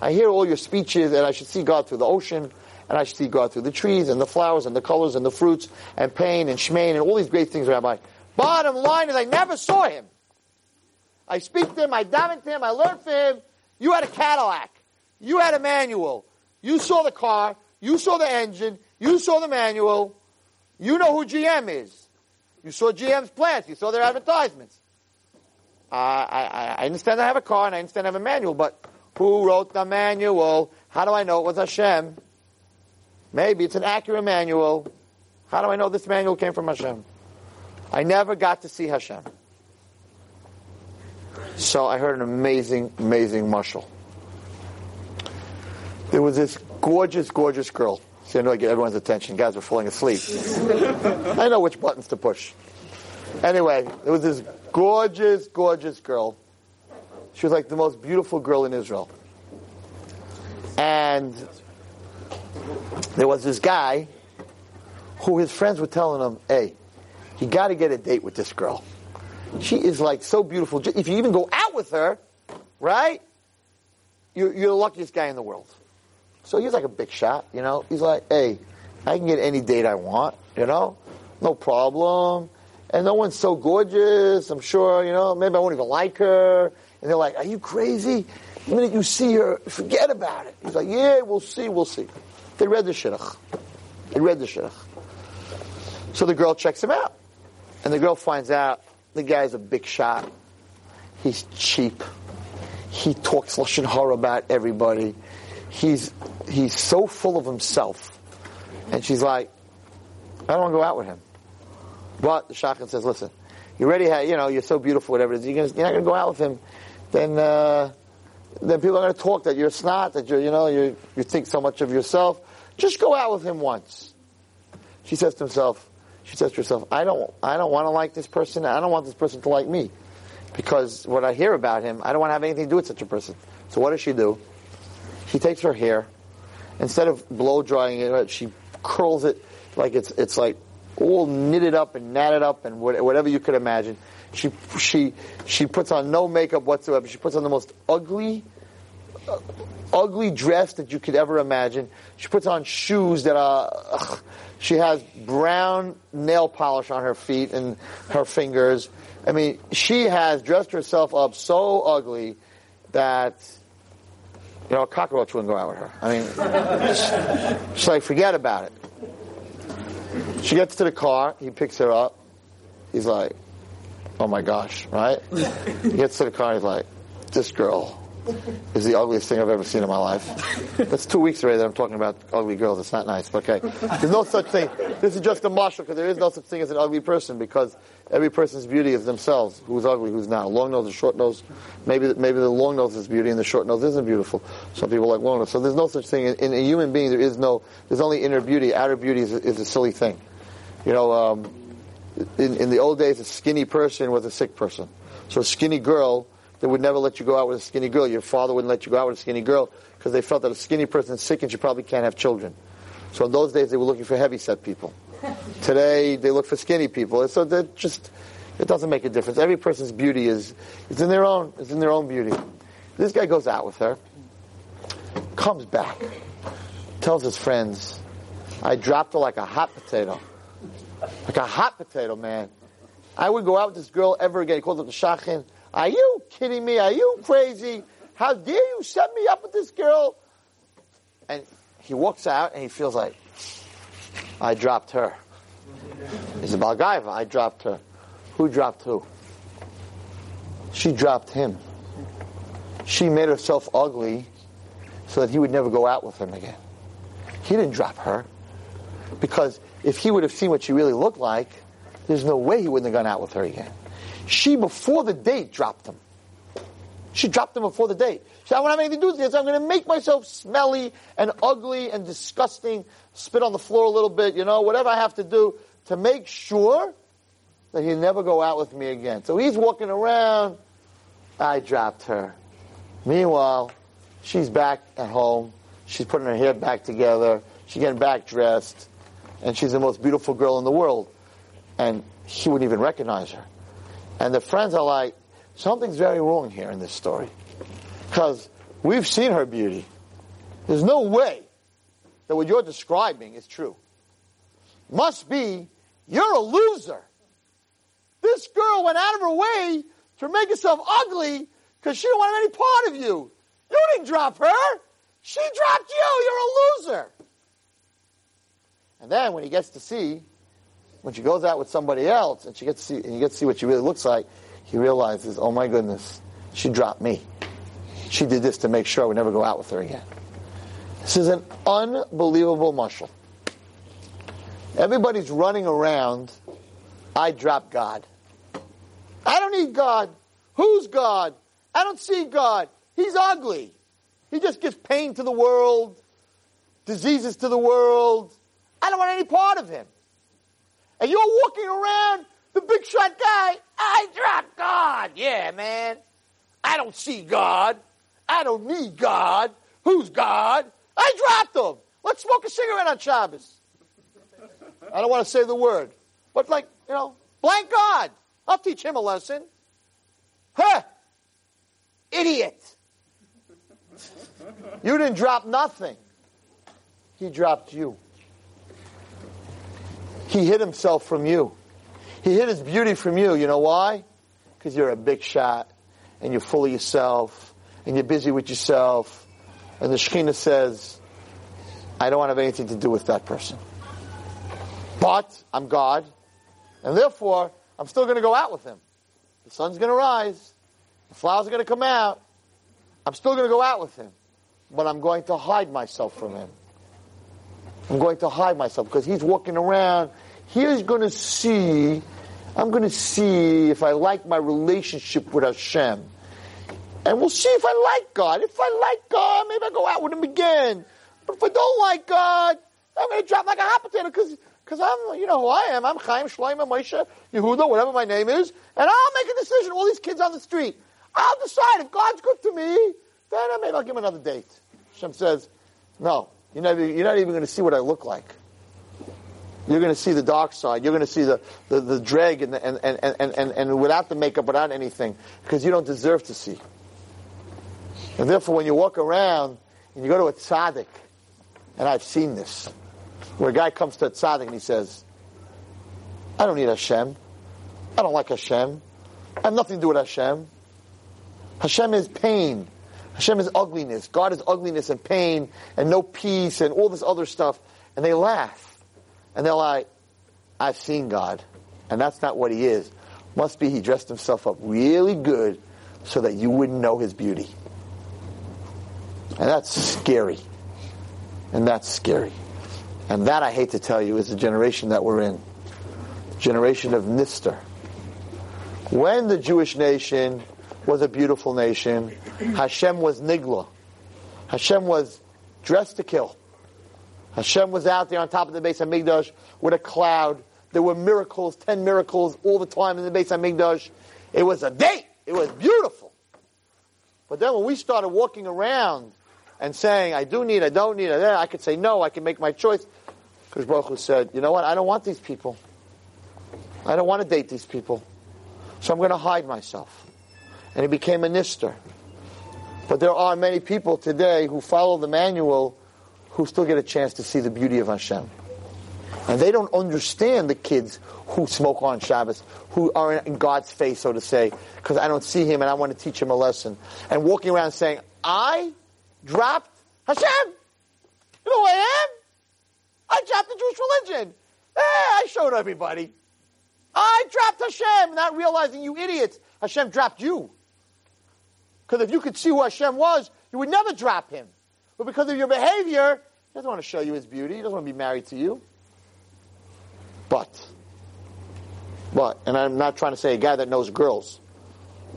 I hear all your speeches, and I should see God through the ocean, and I should see God through the trees, and the flowers, and the colors, and the fruits, and pain, and shmain, and all these great things, Rabbi. Bottom line is, I never saw him. I speak to him, I daven to him, I learn from him. You had a Cadillac. You had a manual. You saw the car. You saw the engine. You saw the manual. You know who GM is. You saw GM's plants. You saw their advertisements. Uh, I, I understand I have a car and I understand I have a manual, but who wrote the manual? How do I know it was Hashem? Maybe it's an accurate manual. How do I know this manual came from Hashem? I never got to see Hashem. So I heard an amazing, amazing mashal. There was this gorgeous, gorgeous girl. See, I know I get everyone's attention. Guys are falling asleep. I know which buttons to push. Anyway, there was this gorgeous, gorgeous girl. She was like the most beautiful girl in Israel. And there was this guy who his friends were telling him, hey, you got to get a date with this girl. She is like so beautiful. If you even go out with her, right? You're, you're the luckiest guy in the world. So he's like a big shot, you know. He's like, hey, I can get any date I want, you know, no problem. And no one's so gorgeous. I'm sure, you know, maybe I won't even like her. And they're like, are you crazy? The minute you see her, forget about it. He's like, yeah, we'll see, we'll see. They read the shidduch. They read the shidduch. So the girl checks him out. And the girl finds out the guy's a big shot. He's cheap. He talks lashon hara about everybody. He's he's so full of himself. And she's like, I don't want to go out with him. But the shadchan says, listen, you already have, you know, you're so beautiful, whatever it is, you're, gonna, you're not going to go out with him. Then, uh, then people are going to talk that you're a snot, that you're, you know, you you think so much of yourself. Just go out with him once. She says to himself, she says to herself, I don't, I don't want to like this person. I don't want this person to like me. Because what I hear about him, I don't want to have anything to do with such a person. So what does she do? She takes her hair, instead of blow drying it, she curls it like it's it's like all knitted up and knotted up and whatever you could imagine. She she she puts on no makeup whatsoever. She puts on the most ugly uh, ugly dress that you could ever imagine. She puts on shoes that are. Ugh, she has brown nail polish on her feet and her fingers. I mean, she has dressed herself up so ugly that you know, a cockroach wouldn't go out with her. I mean, she's like, forget about it. She gets to the car. He picks her up. He's like, oh my gosh, right? He gets to the car. He's like, this girl is the ugliest thing I've ever seen in my life. That's two weeks already that I'm talking about ugly girls. It's not nice, but okay. There's no such thing. This is just a mashal because there is no such thing as an ugly person because every person's beauty is themselves. Who's ugly, who's not. Long nose or short nose. Maybe maybe the long nose is beauty and the short nose isn't beautiful. Some people like long nose. So there's no such thing. In, in a human being, there is no, there's only inner beauty. Outer beauty is, is a silly thing. You know, um, in, in the old days, a skinny person was a sick person. So a skinny girl, they would never let you go out with a skinny girl. Your father wouldn't let you go out with a skinny girl because they felt that a skinny person is sick and she probably can't have children. So in those days, they were looking for heavy set people. Today, they look for skinny people. So they're just, It doesn't make a difference. Every person's beauty is, is in their own, is in their own beauty. This guy goes out with her, comes back, tells his friends, I dropped her like a hot potato. Like a hot potato, man. I would go out with this girl ever again. He calls up the shadchan. Are you kidding me? Are you crazy? How dare you set me up with this girl? And he walks out and he feels like, I dropped her. He's a baal gaavah. I dropped her. Who dropped who? She dropped him. She made herself ugly so that he would never go out with him again. He didn't drop her. Because if he would have seen what she really looked like, there's no way he wouldn't have gone out with her again. She, before the date, dropped him. She dropped him before the date. She said, I don't have anything to do with this. I'm going to make myself smelly and ugly and disgusting, spit on the floor a little bit, you know, whatever I have to do to make sure that he'll never go out with me again. So he's walking around. I dropped her. Meanwhile, she's back at home. She's putting her hair back together. She's getting back dressed. And she's the most beautiful girl in the world. And he wouldn't even recognize her. And the friends are like, something's very wrong here in this story. Because we've seen her beauty. There's no way that what you're describing is true. Must be, you're a loser. This girl went out of her way to make herself ugly because she didn't want any part of you. You didn't drop her. She dropped you. You're a loser. And then when he gets to see, when she goes out with somebody else and she gets to see, and you get to see what she really looks like, he realizes, oh my goodness, she dropped me. She did this to make sure I would never go out with her again. This is an unbelievable mashal. Everybody's running around, I drop God. I don't need God. Who's God? I don't see God. He's ugly. He just gives pain to the world, diseases to the world. I don't want any part of him. And you're walking around the big shot guy. I dropped God. Yeah, man. I don't see God. I don't need God. Who's God? I dropped him. Let's smoke a cigarette on Shabbos. I don't want to say the word, but like, you know, blank God. I'll teach him a lesson. Huh? Idiot. You didn't drop nothing. He dropped you. He hid himself from you. He hid his beauty from you. You know why? Because you're a big shot and you're full of yourself and you're busy with yourself. And the Shekhinah says, I don't want to have anything to do with that person. But I'm God, and therefore I'm still going to go out with him. The sun's going to rise, the flowers are going to come out. I'm still going to go out with him, but I'm going to hide myself from him. I'm going to hide myself because he's walking around. He's going to see, I'm going to see if I like my relationship with Hashem. And we'll see if I like God. If I like God, maybe I'll go out with him again. But if I don't like God, I'm going to drop like a hot potato because because I'm, you know who I am. I'm Chaim Shloimeh Moshe Yehuda, whatever my name is, and I'll make a decision. All these kids on the street, I'll decide if God's good to me. Then maybe I'll give him another date. Hashem says, "No, you're not, you're not even going to see what I look like. You're going to see the dark side. You're going to see the, the, the drag and, the, and, and, and, and, and without the makeup, without anything, because you don't deserve to see. And therefore, when you walk around and you go to a tzaddik, and I've seen this, where a guy comes to a tzaddik and he says, I don't need Hashem. I don't like Hashem. I have nothing to do with Hashem. Hashem is pain. Hashem is ugliness. God is ugliness and pain and no peace and all this other stuff. And they laugh. And they're like, I've seen God. And that's not what he is. Must be he dressed himself up really good so that you wouldn't know his beauty. And that's scary. And that's scary. And that, I hate to tell you, is the generation that we're in. Generation of Nister. When the Jewish nation was a beautiful nation, Hashem was Nigla. Hashem was dressed to kill. Hashem was out there on top of the Beis HaMikdash with a cloud. There were miracles, ten miracles all the time in the Beis HaMikdash. It was a date. It was beautiful. But then when we started walking around and saying, I do need, I don't need, I could say no, I can make my choice. Because Baruch said, you know what, I don't want these people. I don't want to date these people. So I'm going to hide myself. And he became a nister. But there are many people today who follow the manual who still get a chance to see the beauty of Hashem. And they don't understand the kids who smoke on Shabbos, who are in God's face, so to say, because I don't see him and I want to teach him a lesson. And walking around saying, I dropped Hashem. You know who I am? I dropped the Jewish religion. Eh, I showed everybody. I dropped Hashem, not realizing you idiots, Hashem dropped you. Because if you could see who Hashem was, you would never drop him. But because of your behavior, he doesn't want to show you his beauty. He doesn't want to be married to you. But, but, and I'm not trying to say a guy that knows girls,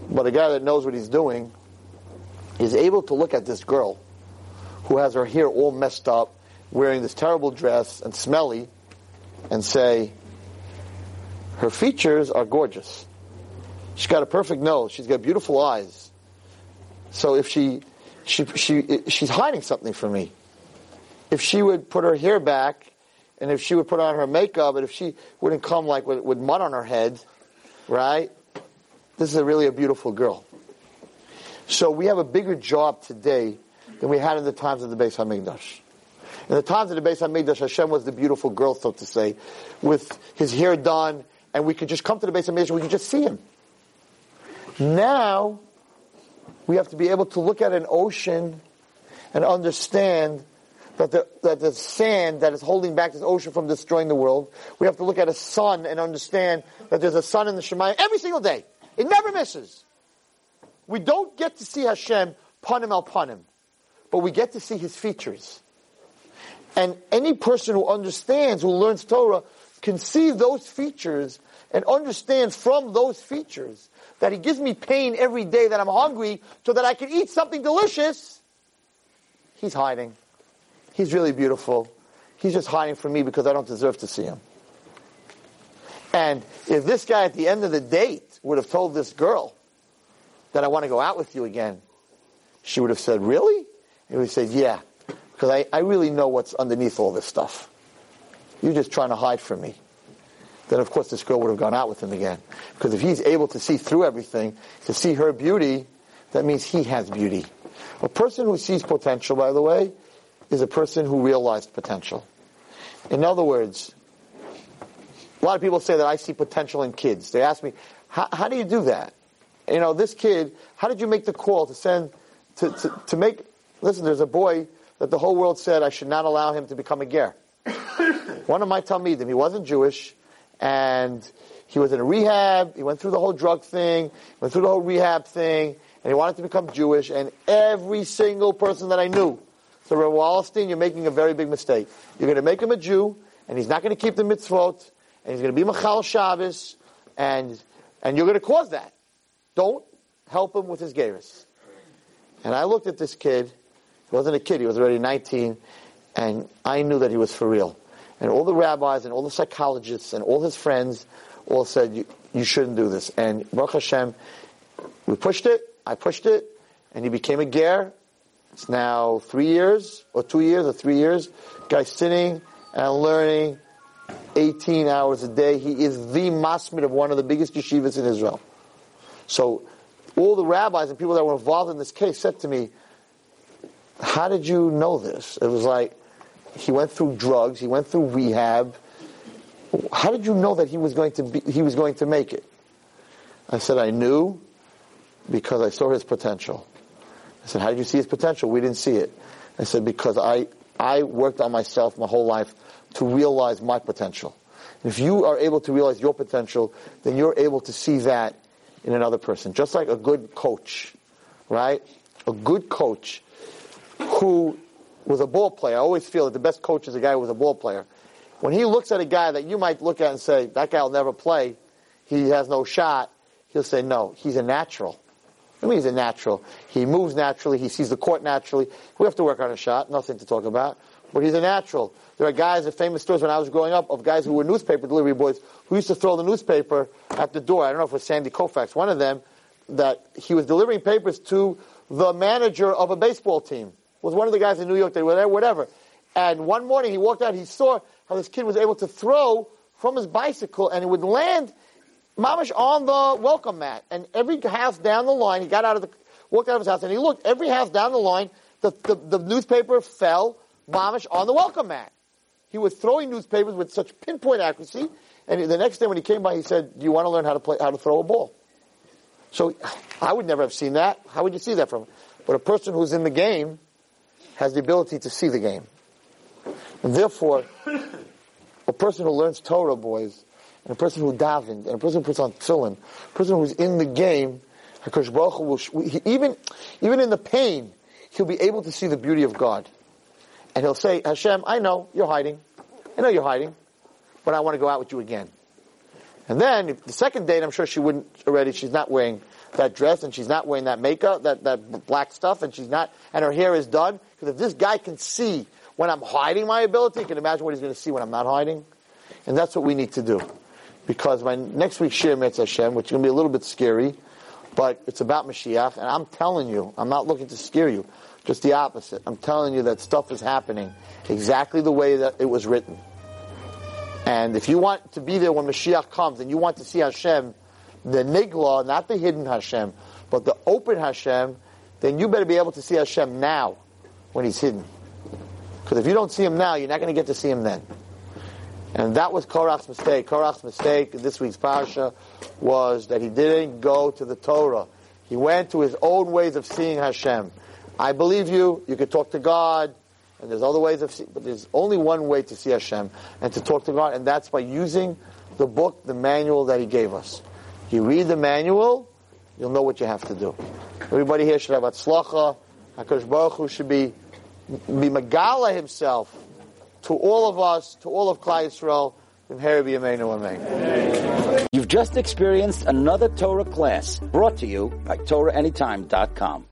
but a guy that knows what he's doing is able to look at this girl who has her hair all messed up, wearing this terrible dress and smelly, and say, her features are gorgeous. She's got a perfect nose. She's got beautiful eyes. So if she, she, she, she's hiding something from me. If she would put her hair back, and if she would put on her makeup, and if she wouldn't come like with, with mud on her head, right? This is a really a beautiful girl. So we have a bigger job today than we had in the times of the Beis Hamikdash. In the times of the Beis Hamikdash, Hashem was the beautiful girl, so to say, with his hair done, and we could just come to the Beis Hamikdash, and we could just see him. Now, we have to be able to look at an ocean and understand that the, that the sand that is holding back this ocean from destroying the world. We have to look at a sun and understand that there's a sun in the Shemayim every single day. It never misses. We don't get to see Hashem panim al panim, but we get to see His features. And any person who understands, who learns Torah, can see those features and understand from those features that He gives me pain every day that I'm hungry so that I can eat something delicious. He's hiding. He's really beautiful. He's just hiding from me because I don't deserve to see him. And if this guy at the end of the date would have told this girl that I want to go out with you again, she would have said, Really? And he said, Yeah, because I, I really know what's underneath all this stuff. You're just trying to hide from me. Then, of course, this girl would have gone out with him again. Because if he's able to see through everything, to see her beauty, that means he has beauty. A person who sees potential, by the way, is a person who realized potential. In other words, a lot of people say that I see potential in kids. They ask me, how do you do that? You know, this kid, how did you make the call to send, to, to, to make, listen, there's a boy that the whole world said I should not allow him to become a ger. One of my Talmidim, he wasn't Jewish, and he was in a rehab, he went through the whole drug thing, went through the whole rehab thing, and he wanted to become Jewish, and every single person that I knew so Rav Wallerstein, you're making a very big mistake. You're going to make him a Jew, and he's not going to keep the mitzvot, and he's going to be Machal Shabbos, and, and you're going to cause that. Don't help him with his Geras. And I looked at this kid. He wasn't a kid. He was already 19. And I knew that he was for real. And all the rabbis and all the psychologists and all his friends all said, you, you shouldn't do this. And Baruch Hashem, we pushed it. I pushed it. And he became a ger. It's now three years, or two years, or three years. Guy sitting and learning 18 hours a day. He is the masmid of one of the biggest yeshivas in Israel. So all the rabbis and people that were involved in this case said to me, how did you know this? It was like, he went through drugs, he went through rehab. How did you know that he was going to be, he was going to make it? I said, I knew because I saw his potential. I said, how did you see his potential? We didn't see it. I said, because I, I worked on myself my whole life to realize my potential. If you are able to realize your potential, then you're able to see that in another person. Just like a good coach, right? A good coach who was a ball player. I always feel that the best coach is a guy who was a ball player. When he looks at a guy that you might look at and say, that guy will never play, he has no shot, he'll say, no, he's a natural. I mean, he's a natural. He moves naturally. He sees the court naturally. We have to work on a shot. Nothing to talk about. But he's a natural. There are guys, at famous stories when I was growing up, of guys who were newspaper delivery boys who used to throw the newspaper at the door. I don't know if it was Sandy Koufax, one of them, that he was delivering papers to the manager of a baseball team. Was one of the guys in New York. They were there, whatever. And one morning he walked out. He saw how this kid was able to throw from his bicycle, and it would land Mamish on the welcome mat. And every house down the line, he got out of the, walked out of his house and he looked, every house down the line, the, the, the newspaper fell Mamish on the welcome mat. He was throwing newspapers with such pinpoint accuracy. And the next day when he came by, he said, do you want to learn how to play, how to throw a ball? So I would never have seen that. How would you see that from? But a person who's in the game has the ability to see the game. And therefore, a person who learns Torah, boys, and a person who davened, and a person who puts on tefillin, a person who's in the game, Hakadosh Baruch Hu will, he, even, even in the pain, he'll be able to see the beauty of God. And he'll say, Hashem, I know you're hiding. I know you're hiding, but I want to go out with you again. And then the second date, I'm sure she wouldn't already. She's not wearing that dress, and she's not wearing that makeup, that that black stuff, and she's not, and her hair is done. Because if this guy can see when I'm hiding my ability, you can imagine what he's going to see when I'm not hiding. And that's what we need to do. Because my next week's shiur Metz Hashem, which is going to be a little bit scary, but it's about Mashiach, and I'm telling you, I'm not looking to scare you, just the opposite. I'm telling you that stuff is happening exactly the way that it was written. And if you want to be there when Mashiach comes and you want to see Hashem, the Nigla, not the hidden Hashem, but the open Hashem, then you better be able to see Hashem now when He's hidden. Because if you don't see Him now, you're not going to get to see Him then. And that was Korach's mistake. Korach's mistake in this week's parasha was that he didn't go to the Torah. He went to his own ways of seeing Hashem. I believe you. You could talk to God. And there's other ways of seeing, but there's only one way to see Hashem and to talk to God, and that's by using the book, the manual that He gave us. You read the manual, you'll know what you have to do. Everybody here should have hatzlacha. Hakadosh Baruch Hu should be be Megala himself to all of us, to all of Klal Yisrael. You've just experienced another Torah class brought to you by TorahAnytime.com.